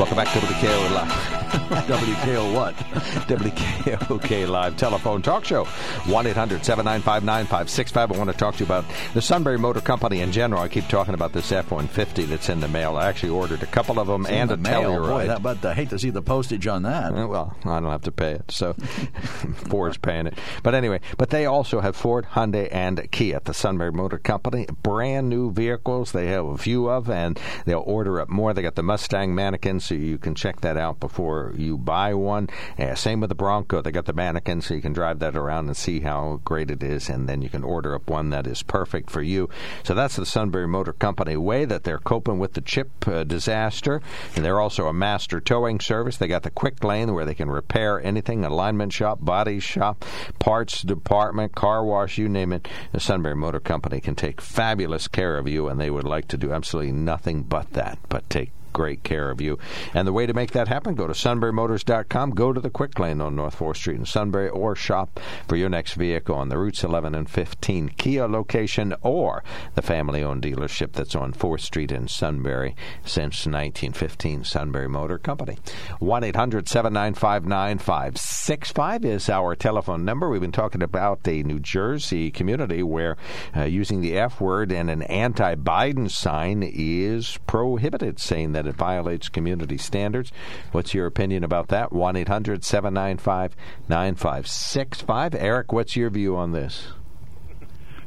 Welcome back to WKO Live. WKO what? WKOK Live telephone talk show. 1 800 795 9565. I want to talk to you about the Sunbury Motor Company in general. I keep talking about this F 150 that's in the mail. I actually ordered a couple of them It's and a the mail. Telluride. Boy, that, but I hate to see the postage on that. Uh, Well, I don't have to pay it, so Ford's paying it. But anyway, but they also have Ford, Hyundai, and Kia at the Sunbury Motor Company. Brand new vehicles they have a few of, and they'll order up more. They got the Mustang mannequin, so you can check that out before you buy one. Uh, same with the Bronco. They got the mannequin, so you can drive that around and see how great it is, and then you can order up one that is perfect for you. So that's the Sunbury Motor Company way that they're coping with the chip uh, disaster, and they're also a master towing service. They got the quick lane where they can repair anything, alignment shop, body shop, parts department, car wash, you name it. The Sunbury Motor Company can take fabulous care of you, and they would like to do absolutely nothing but that, but take great care of you. And the way to make that happen, go to sunburymotors.com, go to the quick lane on North 4th Street in Sunbury, or shop for your next vehicle on the Routes 11 and 15 Kia location or the family owned dealership that's on 4th Street in Sunbury since 1915, Sunbury Motor Company. 1 800 795 9565 is our telephone number. We've been talking about the New Jersey community where uh, using the F word and an anti Biden sign is prohibited, saying that it violates community standards. What's your opinion about that? 1 800 795 9565. Eric, what's your view on this?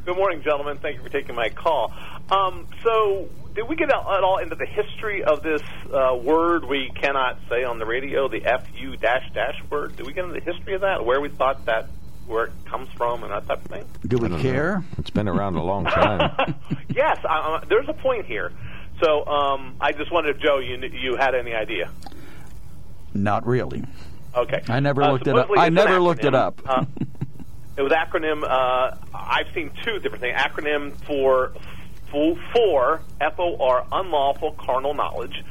Good morning, gentlemen. Thank you for taking my call. Um, so, did we get at all into the history of this uh, word we cannot say on the radio, the FU dash dash word? Did we get into the history of that, where we thought that, where it comes from, and that type of thing? Do we care? know. It's been around a long time. yes, I, uh, there's a point here. So, um, I just wondered if Joe, you you had any idea? Not really. Okay, I never Uh, looked it up. I never looked it up. Uh, it was acronym. Uh, I've seen two different things. Acronym for for, for F O R unlawful carnal knowledge,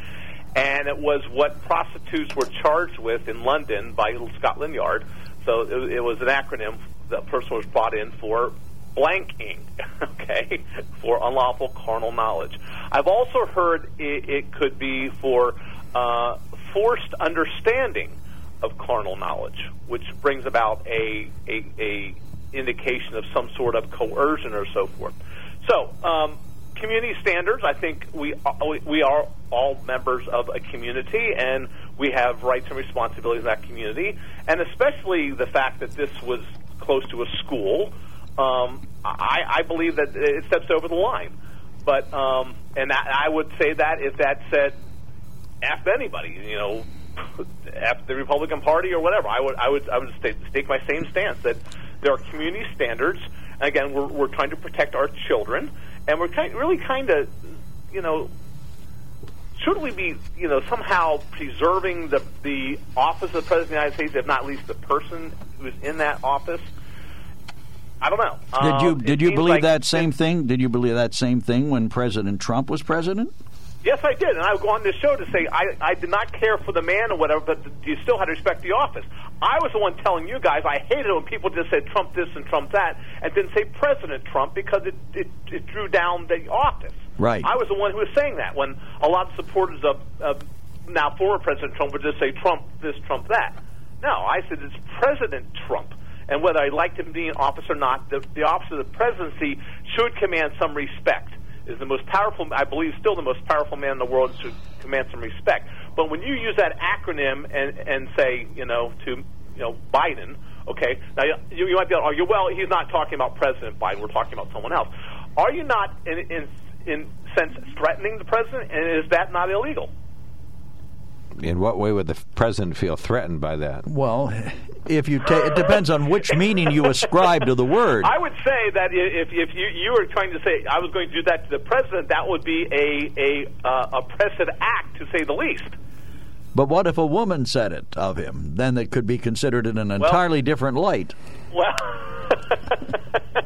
and it was what prostitutes were charged with in London by Scotland Yard. So it, it was an acronym. The person was brought in for blanking, okay, for unlawful carnal knowledge. I've also heard it, it could be for uh, forced understanding of carnal knowledge, which brings about a, a, a indication of some sort of coercion or so forth. So, um, community standards. I think we we are all members of a community, and we have rights and responsibilities in that community. And especially the fact that this was close to a school, um, I, I believe that it steps over the line. But um, and I, I would say that if that said, "F anybody," you know, F the Republican Party or whatever, I would I would I would stake my same stance that there are community standards. And again, we're we're trying to protect our children, and we're kind really kind of, you know, should we be, you know, somehow preserving the the office of the President of the United States, if not at least the person who's in that office? I don't know. Did you Um, did you believe like that same thing? Did you believe that same thing when President Trump was president? Yes, I did, and I would go on this show to say I, I did not care for the man or whatever, but you still had to respect the office. I was the one telling you guys I hated it when people just said Trump this and Trump that, and didn't say President Trump because it it, it drew down the office. Right. I was the one who was saying that when a lot of supporters of, of now former President Trump would just say Trump this, Trump that. No, I said it's President Trump. And whether I liked him being in office or not, the, the office of the presidency should command some respect. Is the most powerful, I believe, still the most powerful man in the world should command some respect. But when you use that acronym and and say, you know, to you know Biden, okay, now you, you might be able to oh, argue, well, he's not talking about President Biden. We're talking about someone else. Are you not, in in in sense, threatening the president? And is that not illegal? In what way would the president feel threatened by that? Well, if you ta- it depends on which meaning you ascribe to the word. I would say that if if you you were trying to say I was going to do that to the president, that would be a a uh, oppressive act to say the least. But what if a woman said it of him? Then it could be considered in an entirely different light. Well,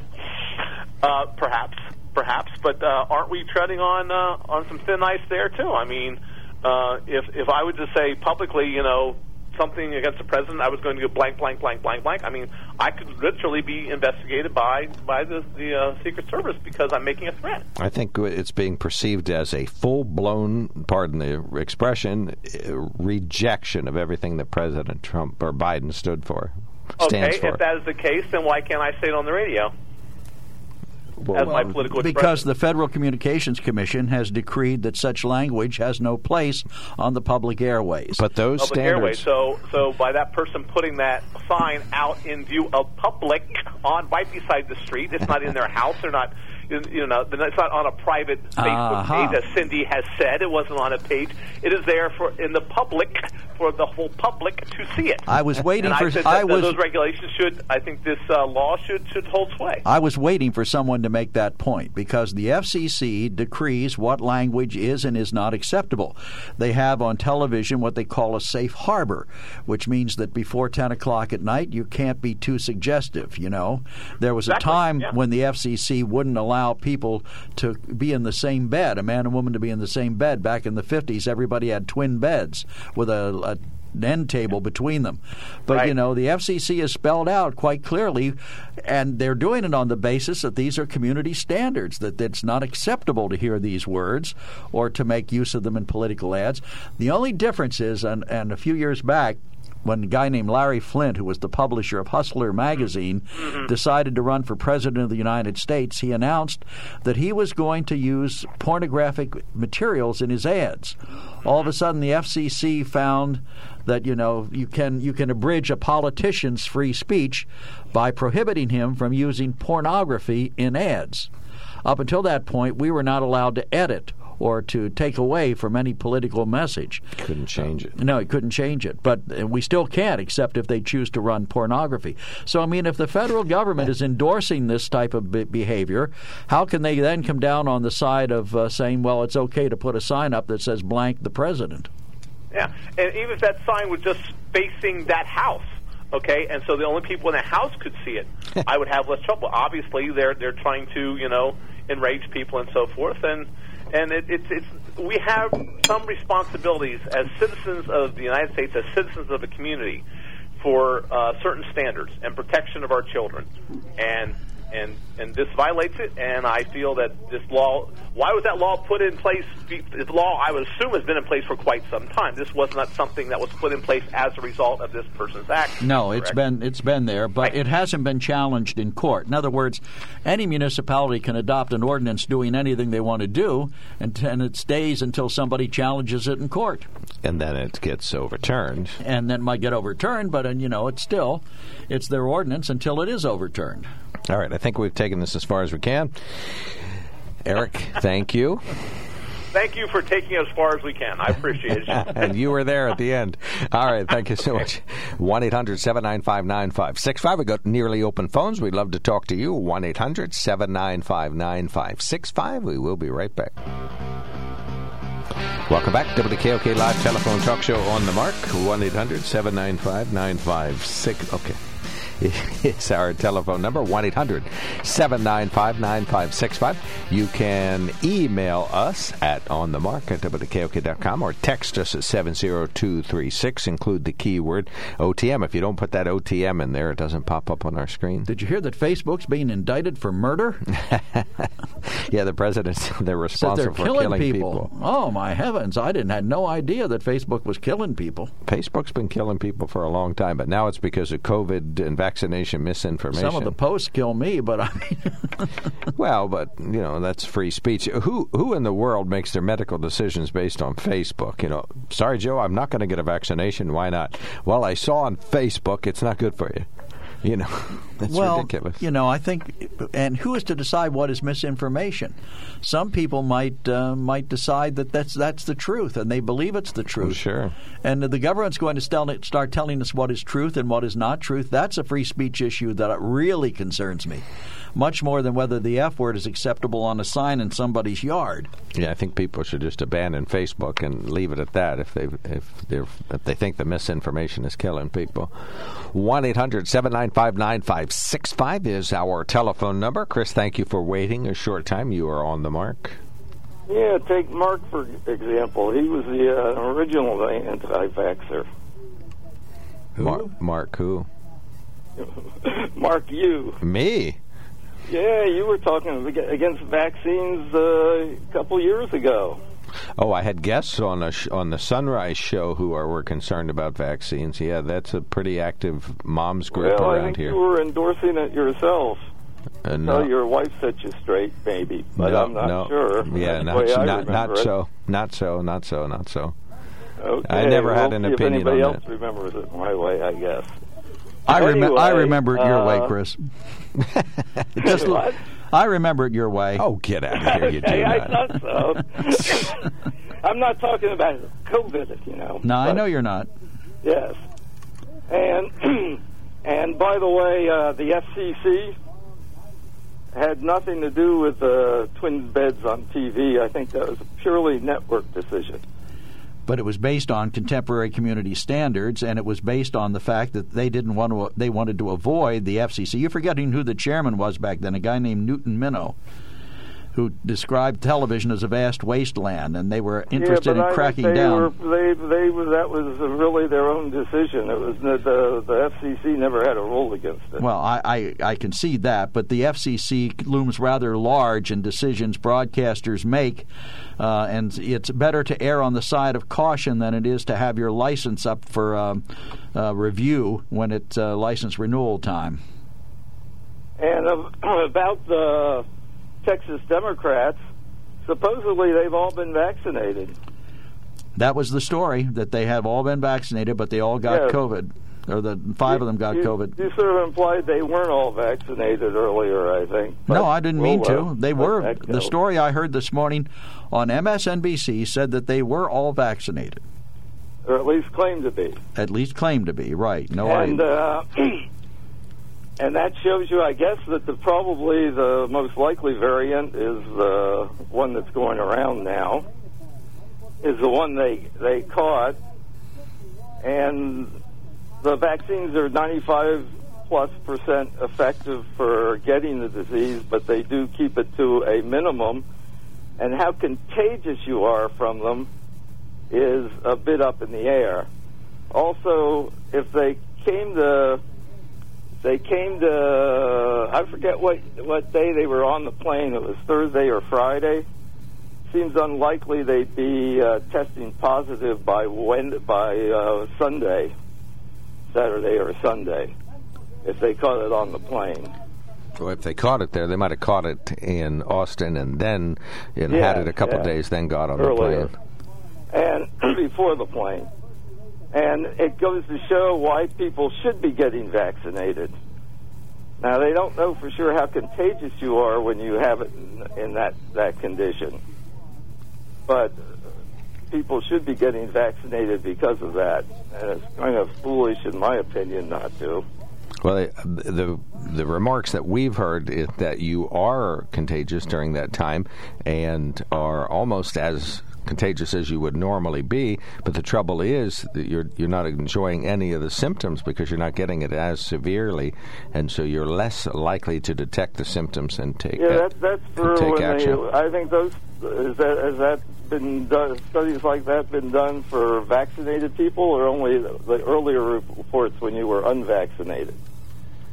uh, perhaps, perhaps, but uh, aren't we treading on uh, on some thin ice there too? I mean, uh, if if I would just say publicly, you know, something against the president, I was going to go blank, blank, blank, blank, blank. I mean, I could literally be investigated by by the the uh, Secret Service because I'm making a threat. I think it's being perceived as a full blown, pardon the expression, uh, rejection of everything that President Trump or Biden stood for. Okay, for. if that is the case, then why can't I say it on the radio? Well, as my political because the Federal Communications Commission has decreed that such language has no place on the public airways. But those public standards. airways. So, so by that person putting that sign out in view of public on right beside the street, it's not in their house. They're not, you know, it's not on a private Facebook Uh-huh. page, as Cindy has said. It wasn't on a page. It is there for in the public for the whole public to see it. I was waiting for- I said I was- those regulations should. I think this uh, law should should hold sway. I was waiting for someone to make that point because the FCC decrees what language is and is not acceptable. They have on television what they call a safe harbor, which means that before 10 o'clock at night, you can't be too suggestive, you know. There was Exactly, a time yeah. when the FCC wouldn't allow people to be in the same bed, a man and woman to be in the same bed. Back in the 50s, everybody had twin beds with a, a an end table between them. But Right. you know, the FCC has spelled out quite clearly, and they're doing it on the basis that these are community standards, that it's not acceptable to hear these words or to make use of them in political ads. The only difference is, and, and a few years back, when a guy named Larry Flynt, who was the publisher of Hustler magazine, mm-hmm. decided to run for president of the United States, he announced that he was going to use pornographic materials in his ads. All of a sudden, the FCC found that you know you can you can abridge a politician's free speech by prohibiting him from using pornography in ads. Up until that point, we were not allowed to edit or to take away from any political message. Couldn't change it. No, he couldn't change it. But we still can't, except if they choose to run pornography. So, I mean, if the federal government is endorsing this type of be- behavior, how can they then come down on the side of uh, saying, well, it's okay to put a sign up that says blank the president? Yeah, and even if that sign was just facing that house, okay, and so the only people in the house could see it, I would have less trouble. Obviously, they're they're trying to you know enrage people and so forth, and and it, it's it's we have some responsibilities as citizens of the United States, as citizens of the community, for uh, certain standards and protection of our children, and and and this violates it. And I feel that this law. Why was that law put in place? The law, I would assume, has been in place for quite some time. This was not something that was put in place as a result of this person's act. No, it's correct? been it's been there, but Right. it hasn't been challenged in court. In other words, any municipality can adopt an ordinance doing anything they want to do, and, and it stays until somebody challenges it in court, And then it gets overturned. and then might get overturned. But uh, you know, it's still it's their ordinance until it is overturned. All right, I think we've taken this as far as we can. Eric, thank you. Thank you for taking as far as we can. I appreciate it. and you were there at the end. All right, thank you so much. 1 800 795 9565. We've got nearly open phones. We'd love to talk to you. 1 800 795 9565. We will be right back. Welcome back. WKOK Live Telephone Talk Show on the mark. 1 800 795 956. Okay. It's our telephone number, 1 800 795 9565. You can email us at onthemark at WKOK.com or text us at 70236. Include the keyword OTM. If you don't put that OTM in there, it doesn't pop up on our screen. Did you hear that Facebook's being indicted for murder? Yeah, the president's they're That they're responsible for killing, killing people. Oh my heavens! I didn't had no idea that Facebook was killing people. Facebook's been killing people for a long time, but now it's because of COVID and vaccination misinformation. Some of the posts kill me, but I mean, Well, but you know that's free speech. Who who in the world makes their medical decisions based on Facebook? You know, sorry, Joe, I'm not going to get a vaccination. Why not? Well, I saw on Facebook it's not good for you. You know, it's well, ridiculous. You know, I think, and who is to decide what is misinformation? Some people might uh, might decide that that's that's the truth, and they believe it's the truth. Well, sure. And the government's going to start telling us what is truth and what is not truth. That's a free speech issue that really concerns me much more than whether the F word is acceptable on a sign in somebody's yard. Yeah, I think people should just abandon Facebook and leave it at that if they if they if they think the misinformation is killing people. 1-800-795-9565 is our telephone number. Chris, thank you for waiting a short time. You are on the mark. Yeah, take Mark for example. He was the uh, original anti-vaxxer. Who? Mark, Mark who? Mark you. Me? Yeah, you were talking against vaccines uh, a couple years ago. Oh, I had guests on a sh- on the Sunrise show who are were concerned about vaccines. Yeah, that's a pretty active moms group well, around I think here. You were endorsing it yourself. Uh, no. Your wife set you straight, maybe, but no, I'm not no. sure. Yeah, not not not so, not so, not so, not so. Okay, I never we'll had an opinion if anybody on else that. remembers it my way, I guess. I, rem- Anyway, I remember it your way, uh, Chris. Just What? I remember it your way. Oh, get out of here! You do I thought so. I'm not talking about COVID, you know. no, I know you're not. Yes. And and by the way, uh, the FCC had nothing to do with the twin beds on TV. I think that was a purely network decision. But it was based on contemporary community standards, and it was based on the fact that they didn't want to. They wanted to avoid the FCC. You're forgetting who the chairman was back then, a guy named Newton Minow, who described television as a vast wasteland, and they were interested yeah, in I cracking they down. Were, they, they, that was really their own decision. It was the, the FCC never had a role against it. Well, I, I, I can see that, but the FCC looms rather large in decisions broadcasters make, uh, and it's better to err on the side of caution than it is to have your license up for um, uh, review when it's uh, license renewal time. And uh, about the Texas Democrats, supposedly they've all been vaccinated. That was the story that they have all been vaccinated, but they all got. COVID, or the five of them got you, COVID. You sort of implied they weren't all vaccinated earlier, I think. No, I didn't mean we'll, to. They were. The story I heard this morning on MSNBC said that they were all vaccinated, or at least claimed to be. at least claimed to be. Right? No, and I. uh, and that shows you, I guess, that the probably the most likely variant is the one that's going around now. Is the one they they caught, and the vaccines are 95 plus percent effective for getting the disease, but they do keep it to a minimum. And how contagious you are from them is a bit up in the air. Also, if they came to they came to I forget what what day they were on the plane. It was Thursday or Friday. Seems unlikely they'd be uh, testing positive by when by uh, Sunday, Saturday or Sunday, if they caught it on the plane. Well, if they caught it there, they might have caught it in Austin and then and Yeah, had it a couple yeah. days, then got on Earlier. the plane. and before the plane. And it goes to show why people should be getting vaccinated. Now they don't know for sure how contagious you are when you have it in, in that that condition, but people should be getting vaccinated because of that. And it's kind of foolish, in my opinion, not to. Well, uh, the the remarks that we've heard is that you are contagious during that time and are almost as contagious as you would normally be. But the trouble is that you're you're not enjoying any of the symptoms because you're not getting it as severely, and so you're less likely to detect the symptoms and take Yeah, that, that's for take action. they. I think those is that has that been done, studies like that been done for vaccinated people, or only the, the earlier reports when you were unvaccinated?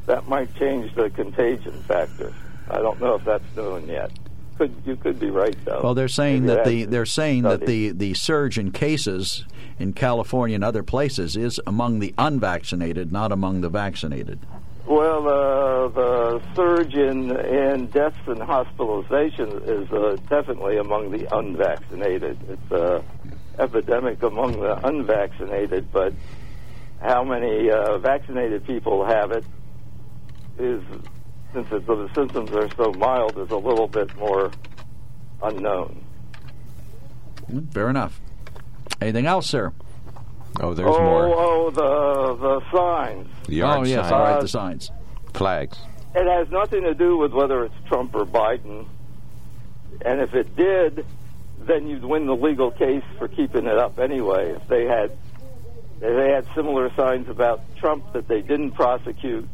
That might change the contagion factor. I don't know if that's known yet. Could you could be right though? Well, they're saying Maybe that the they're saying that the, the surge in cases in California and other places is among the unvaccinated, not among the vaccinated. Well, uh, the surge in, in deaths and hospitalization is uh, definitely among the unvaccinated. It's a epidemic among the unvaccinated, but how many uh, vaccinated people have it is, since it, the symptoms are so mild, is a little bit more unknown. Mm, fair enough. Anything else, sir? Oh, there's oh, more. oh, the the signs. The yard oh, yes, sign. all right, the signs. Flags. It has nothing to do with whether it's Trump or Biden. And if it did, then you'd win the legal case for keeping it up anyway. If they had if they had similar signs about Trump that they didn't prosecute,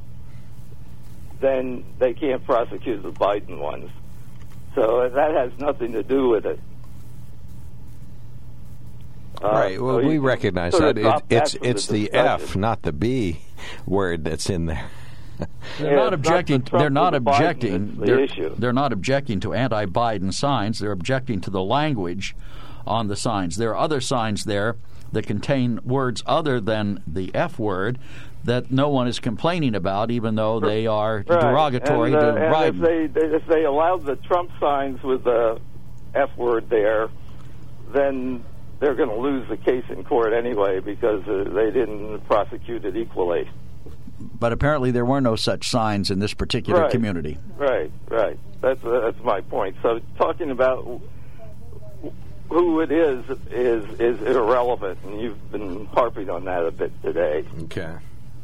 then they can't prosecute the Biden ones. So that has nothing to do with it. Uh, right. Well, so we recognize that. It, drop that it's from it's the discussion. F, not the B word that's in there. They're Yeah, not it's not objecting. the they're not or the Biden objecting. that's they're, issue. they're not objecting to anti-Biden signs. They're objecting to the language on the signs. There are other signs there that contain words other than the F word that no one is complaining about, even though they are Right. derogatory and, uh, to and Biden. If they, if they allowed the Trump signs with the F word there, then they're going to lose the case in court anyway because uh, they didn't prosecute it equally. but apparently, there were no such signs in this particular Right. community. Right, right. That's uh, that's my point. So talking about who it is is is irrelevant, and you've been harping on that a bit today. Okay.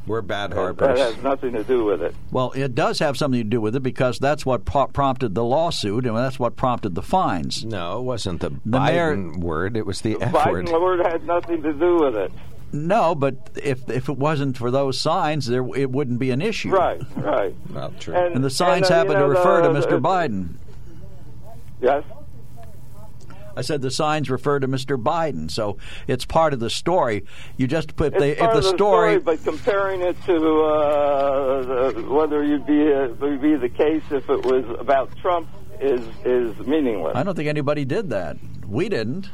We're bad That has nothing to do with it. Well, it does have something to do with it because that's what pro- prompted the lawsuit and that's what prompted the fines. No, it wasn't the, The mayor- Biden word. It was the F Biden word. word had nothing to do with it. No, but if if it wasn't for those signs, there it wouldn't be an issue. Right, right. Well, true. And the signs uh, you happen know, to refer the- to Mr. the- Biden. Yes. I said the signs refer to Mr. Biden, so it's part of the story. You just put It's the, if the the story, but comparing it to uh, the, whether you'd be uh, would be the case if it was about Trump is is meaningless. I don't think anybody did that. We didn't.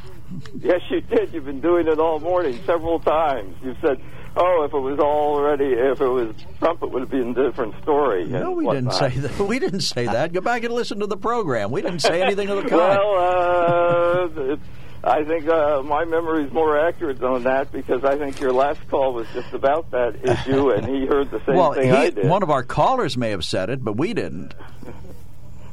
Yes, you did. You've been doing it all morning, several times. You've said, "Oh, if it was already, if it was Trump, it would have been a different story." No, we didn't say that. We didn't say that. Go back and listen to the program. We didn't say anything of the kind. Well, uh, it- I think uh, my memory is more accurate on that because I think your last call was just about that issue, and he heard the same well, thing he- I did. one of our callers may have said it, but we didn't.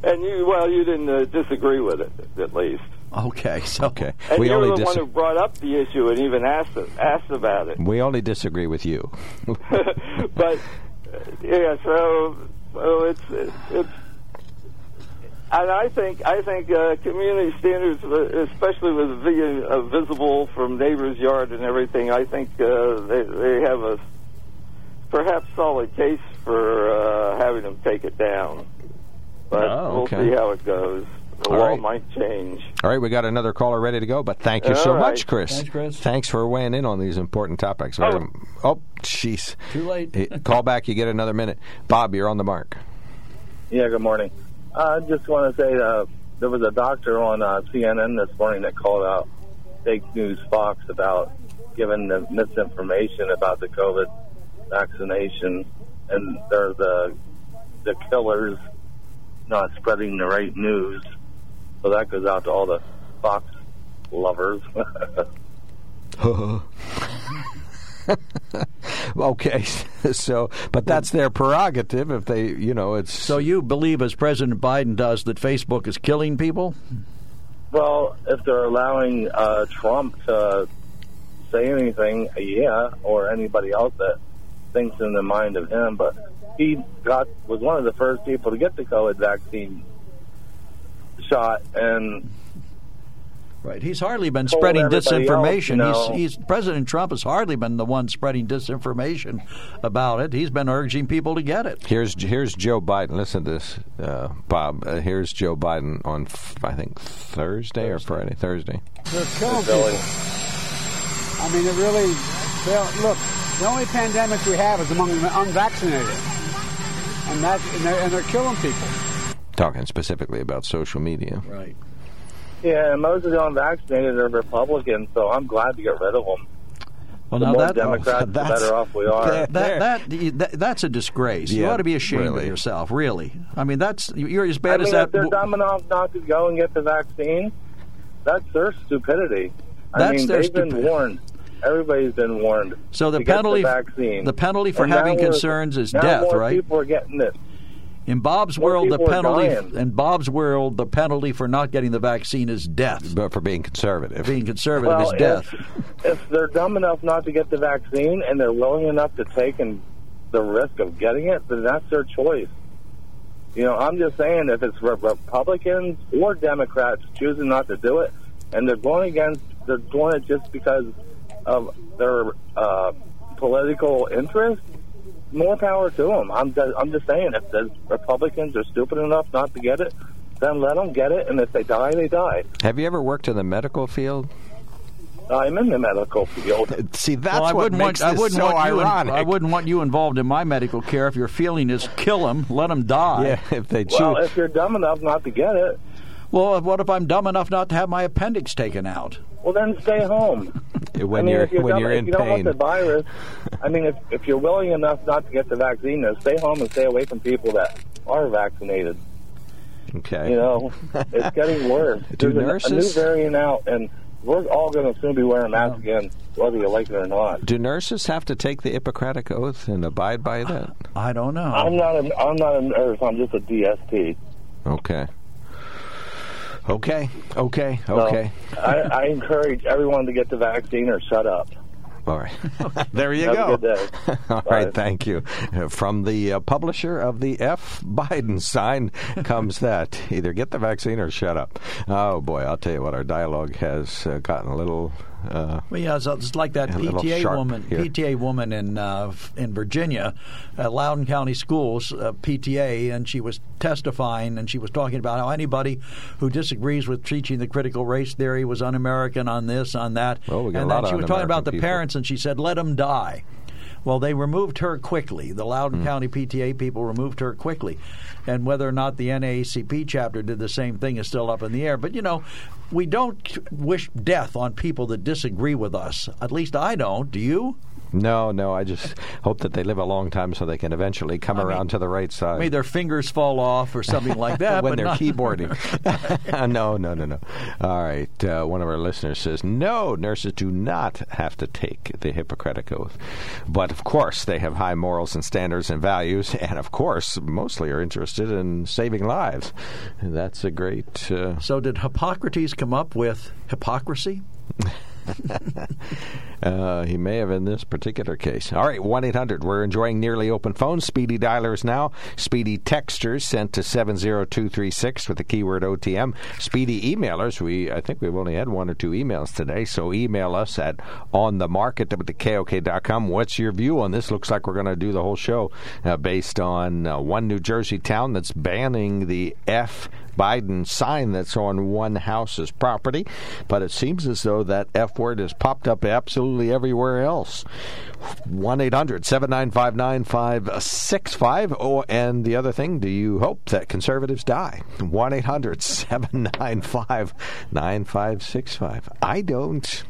And you, well, you didn't uh, disagree with it, at least. Okay, so okay. And we you're only the dis- one who brought up the issue and even asked asked about it. we only disagree with you. but uh, yeah, so so it's it's. And I think I think uh, community standards, uh, especially with being uh, visible from neighbors' yard and everything, I think uh, they they have a perhaps solid case for uh, having them take it down. But Oh, okay. we'll see how it goes. The All law right. might change. All right, we got another caller ready to go, but thank you All so right. much, Chris. Thanks, Chris. Thanks for weighing in on these important topics. Oh. Oh, jeez. Too late. Hey, Call back, you get another minute. Bob, you're on the mark. Yeah, good morning. I just want to say uh, there was a doctor on uh, CNN this morning that called out fake news Fox about giving the misinformation about the COVID vaccination, and they're the the killers not spreading the right news. So that goes out to all the Fox lovers. okay, so, but that's their prerogative if they, you know, it's. So you believe, as President Biden does, that Facebook is killing people? Well, if they're allowing uh, Trump to say anything, yeah, or anybody else that thinks in the mind of him, but he got was one of the first people to get the COVID vaccine shot, and Right. He's hardly been spreading everybody else, disinformation. he's, he's President Trump has hardly been the one spreading disinformation about it. He's been urging people to get it. Here's here's Joe Biden. Listen to this, uh, Bob. Uh, here's Joe Biden on f- I think Thursday, or Friday. Thursday. They're killing people. I mean, it really. they'll- Look, the only pandemic we have is among the unvaccinated, and that and they're, and they're killing people. Talking specifically about social media. Right. yeah, most of the unvaccinated are Republicans, so I'm glad to get rid of them. Well, the now more that Democrats, the that's- better off we are. that, that, that that's a disgrace. you ought to be ashamed really. of yourself. Really. I mean, that's you're as I bad mean, as if that. they're dumb enough not to go and get the vaccine, that's their stupidity. I That's mean, their they've been warned. Everybody's been warned. So the to get penalty, the vaccine. the penalty for And having concerns is now death, more right? People are getting it. In Bob's More world, the penalty dying. in Bob's world, the penalty for not getting the vaccine is death. But for being conservative, being conservative well, is death. If, if they're dumb enough not to get the vaccine and they're willing enough to take and the risk of getting it, then that's their choice. You know, I'm just saying if it's Republicans or Democrats choosing not to do it, and they're going against, they're doing it just because of their uh, political interest. More power to them. I'm just, I'm just saying if the Republicans are stupid enough not to get it, then let them get it, and if they die, they die. have you ever worked in the medical field? I'm in the medical field. See, that's well, I what wouldn't makes want, I this wouldn't so want you in- ironic. I wouldn't want you involved in my medical care. If your feeling is kill them, let them die. Yeah, if they choose. Well, if you're dumb enough not to get it, Well, what if I'm dumb enough not to have my appendix taken out? well then stay home. when I mean, you're if you're when dumb, you're if in you don't pain. want the virus, I mean, if if you're willing enough not to get the vaccine, then stay home and stay away from people that are vaccinated. Okay. You know, it's getting worse. Do There's a- a, new variant out, and we're all going to soon be wearing masks oh. again, whether you like it or not. Do nurses have to take the Hippocratic oath and abide by that? I don't know. I'm not a I'm not a nurse. I'm just a DSP. Okay. Okay. Okay. So, Okay. I, I encourage everyone to get the vaccine or shut up. All right. there you Have go. a good day. All Bye. right, thank you. From the uh, publisher of the F Biden sign comes that either get the vaccine or shut up. Oh boy, I'll tell you what, our dialogue has uh, gotten a little. Uh, Well, yeah, so it's like that PTA woman, here. PTA woman in uh, in Virginia, at Loudoun County Schools, uh, PTA, and she was testifying, and she was talking about how anybody who disagrees with teaching the critical race theory was un-American on this, on that, Well, we got a and lot then of she was talking about the people. parents, and she said, "Let them die." Well, they removed her quickly. The. Loudoun hmm. County PTA people removed her quickly. And whether or not the NAACP chapter did the same thing is still up in the air. But, you know, we don't wish death on people that disagree with us. At least I don't. Do you? No, no, I just hope that they live a long time so they can eventually come I mean- around to the right side. May their fingers fall off or something like that. when they're not- keyboarding. no, no, no, no. All right. Uh, one of our listeners says, no, nurses do not have to take the Hippocratic Oath. But of course, they have high morals and standards and values, and of course, mostly are interested in saving lives. That's a great. Uh, So, did Hippocrates come up with hypocrisy? Uh, he may have in this particular case. All right, 1 800. We're enjoying nearly open phones. Speedy dialers now. Speedy texters sent to 70236 with the keyword OTM. Speedy emailers. We I think we've only had one or two emails today, so email us at onthemark at WKOK.com. What's your view on this? Looks like we're going to do the whole show uh, based on uh, one New Jersey town that's banning the F Biden sign that's on one house's property, but it seems as though that F word has popped up absolutely everywhere else. 1 800 795 9565. Oh, and the other thing, do you hope that conservatives die? 1 800 795 9565. I don't.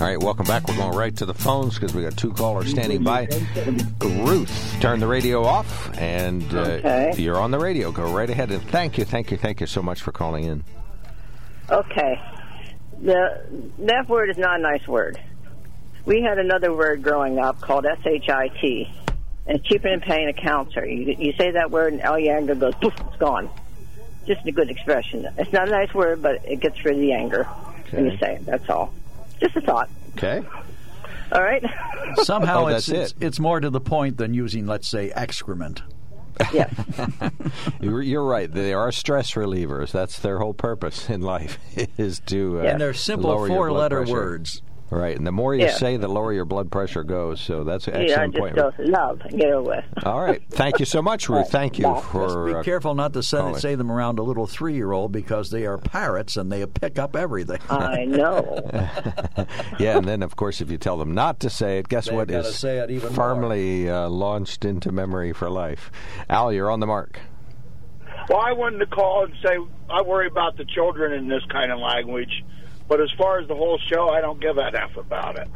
All right, welcome back. We're going right to the phones because we got two callers standing by. Ruth, turn the radio off, and uh, Okay. you're on the radio. Go right ahead. And thank you, thank you, thank you so much for calling in. Okay. The, F word is not a nice word. We had another word growing up called S-H-I-T. And it's and than paying a counselor. You, you say that word and all your anger goes, poof, it's gone. Just a good expression. It's not a nice word, but it gets rid of the anger when you Okay. say it. That's all. Just a thought. Okay. All right. Somehow Oh, it's, that's it's it's more to the point than using, let's say, excrement. Yes. You're, you're right. They are stress relievers. That's their whole purpose in life is to uh, And they're simple lower your blood four-letter pressure. words. Right, and the more you Yeah. say, the lower your blood pressure goes. So that's an yeah, excellent just point. go love and get over with. All right, thank you so much, Ruth. Thank you Bye. for. Be uh, careful not to say, calling. say them around a little three-year-old because they are parrots and they pick up everything. I know. yeah, and then of course, if you tell them not to say it, guess They've what gotta say it even firmly uh, launched into memory for life. Al, you're on the mark. Well, I wanted to call and say I worry about the children in this kind of language, but as far as the whole show, I don't give an F about it.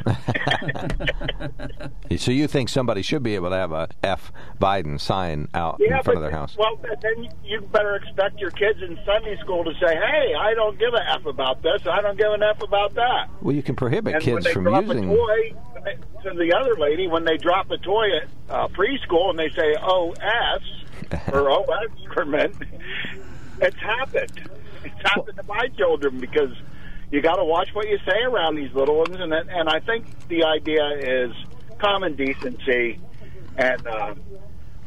So you think somebody should be able to have a F Biden sign out yeah, in front but of their house? well, then you better expect your kids in Sunday school to say, "Hey, I don't give a F about this. I don't give an F about that." Well, you can prohibit and when kids they from drop using. a toy to the other lady, when they drop a toy at uh, preschool and they say "OS" or "Oh excrement," it's happened. It's happened to my children because you got to watch what you say around these little ones, and that- and I think the idea is common decency, and uh,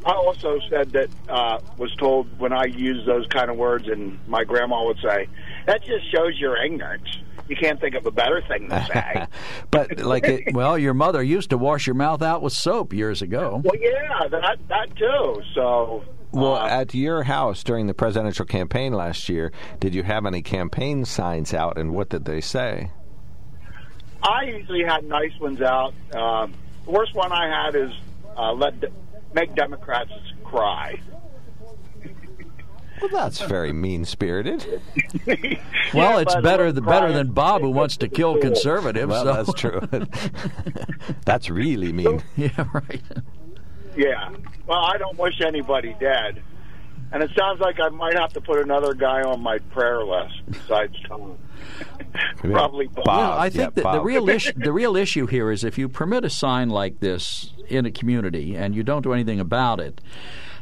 I also said that uh, was told when I use those kind of words, and my grandma would say, "That just shows your ignorance." You can't think of a better thing to say. but like it, well, your mother used to wash your mouth out with soap years ago. Well, yeah, that that too. So Well, at your house during the presidential campaign last year, did you have any campaign signs out, and what did they say? I usually had nice ones out. Um, the worst one I had is uh, let de- make Democrats cry. Well, that's very mean spirited. Well, Yeah, it's better we're than better than Bob, who wants to kill conservatives. Well, so- that's true. that's really mean. yeah, right. Yeah. Well, I don't wish anybody dead. And it sounds like I might have to put another guy on my prayer list besides Tom. Probably Bob. Well, I think that the real issue the real issue here is if you permit a sign like this in a community and you don't do anything about it.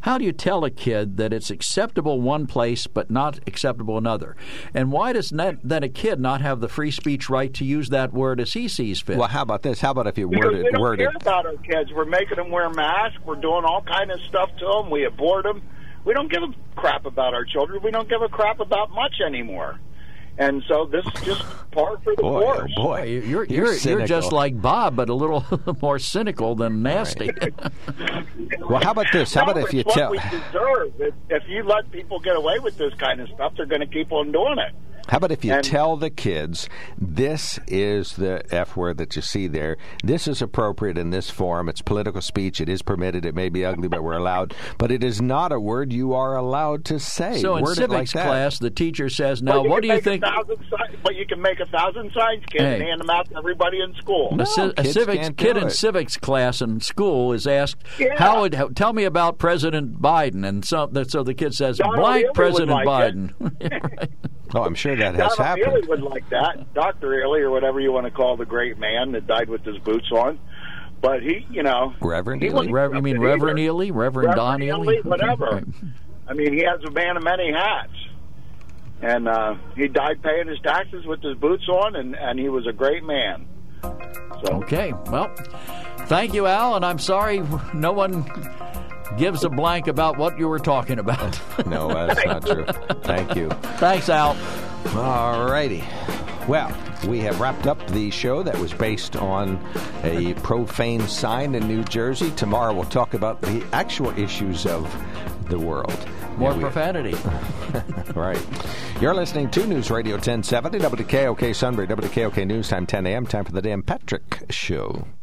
How do you tell a kid that it's acceptable one place but not acceptable another? And why does not, then a kid not have the free speech right to use that word as he sees fit? Well, how about this? How about if you Because word we it, don't word care it? about our kids. We're making them wear masks. We're doing all kind of stuff to them. We abort them. We don't give a crap about our children. We don't give a crap about much anymore. And so this is just par for the Boy, oh course. boy, you're you're, You're you're, just like Bob, but a little more cynical than nasty. Well, how about this? How No, about if you what tell? we deserve. If, if you let people get away with this kind of stuff, they're going to keep on doing it. How about if you And- tell the kids this is the F word that you see there? This is appropriate in this form. It's political speech. It is permitted. It may be ugly, but we're allowed. But it is not a word you are allowed to say. so in Word it like civics that. class, the teacher says, "Now, But what do you think?" thousand si- but you can make a thousand signs, kid, and hand them out to everybody in school. a, ci- a civics kid in civics class in school is asked, Yeah. "How would how, tell me about President Biden?" And so, so the kid says, Donald "Blank Ely would President like Biden." Oh, I'm sure that has Donald happened. Ely was like that. Dr. Ely, or whatever you want to call the great man that died with his boots on. But he, you know. Reverend he Ely? you mean Reverend either. Ely, Reverend Don Reverend Ely, Ely, whatever. Right. I mean, he has a man of many hats. And uh, he died paying his taxes with his boots on, and, and he was a great man. So, Okay, well, thank you, Al, and I'm sorry no one gives a blank about what you were talking about. No, that's not true. Thank you. Thanks, Al. All righty. Well, we have wrapped up the show that was based on a profane sign in New Jersey. Tomorrow we'll talk about the actual issues of the world. More Yeah, profanity. right. You're listening to News Radio 1070, WKOK Sunbury, WKOK News Time 10 a.m. Time for the Dan Patrick Show.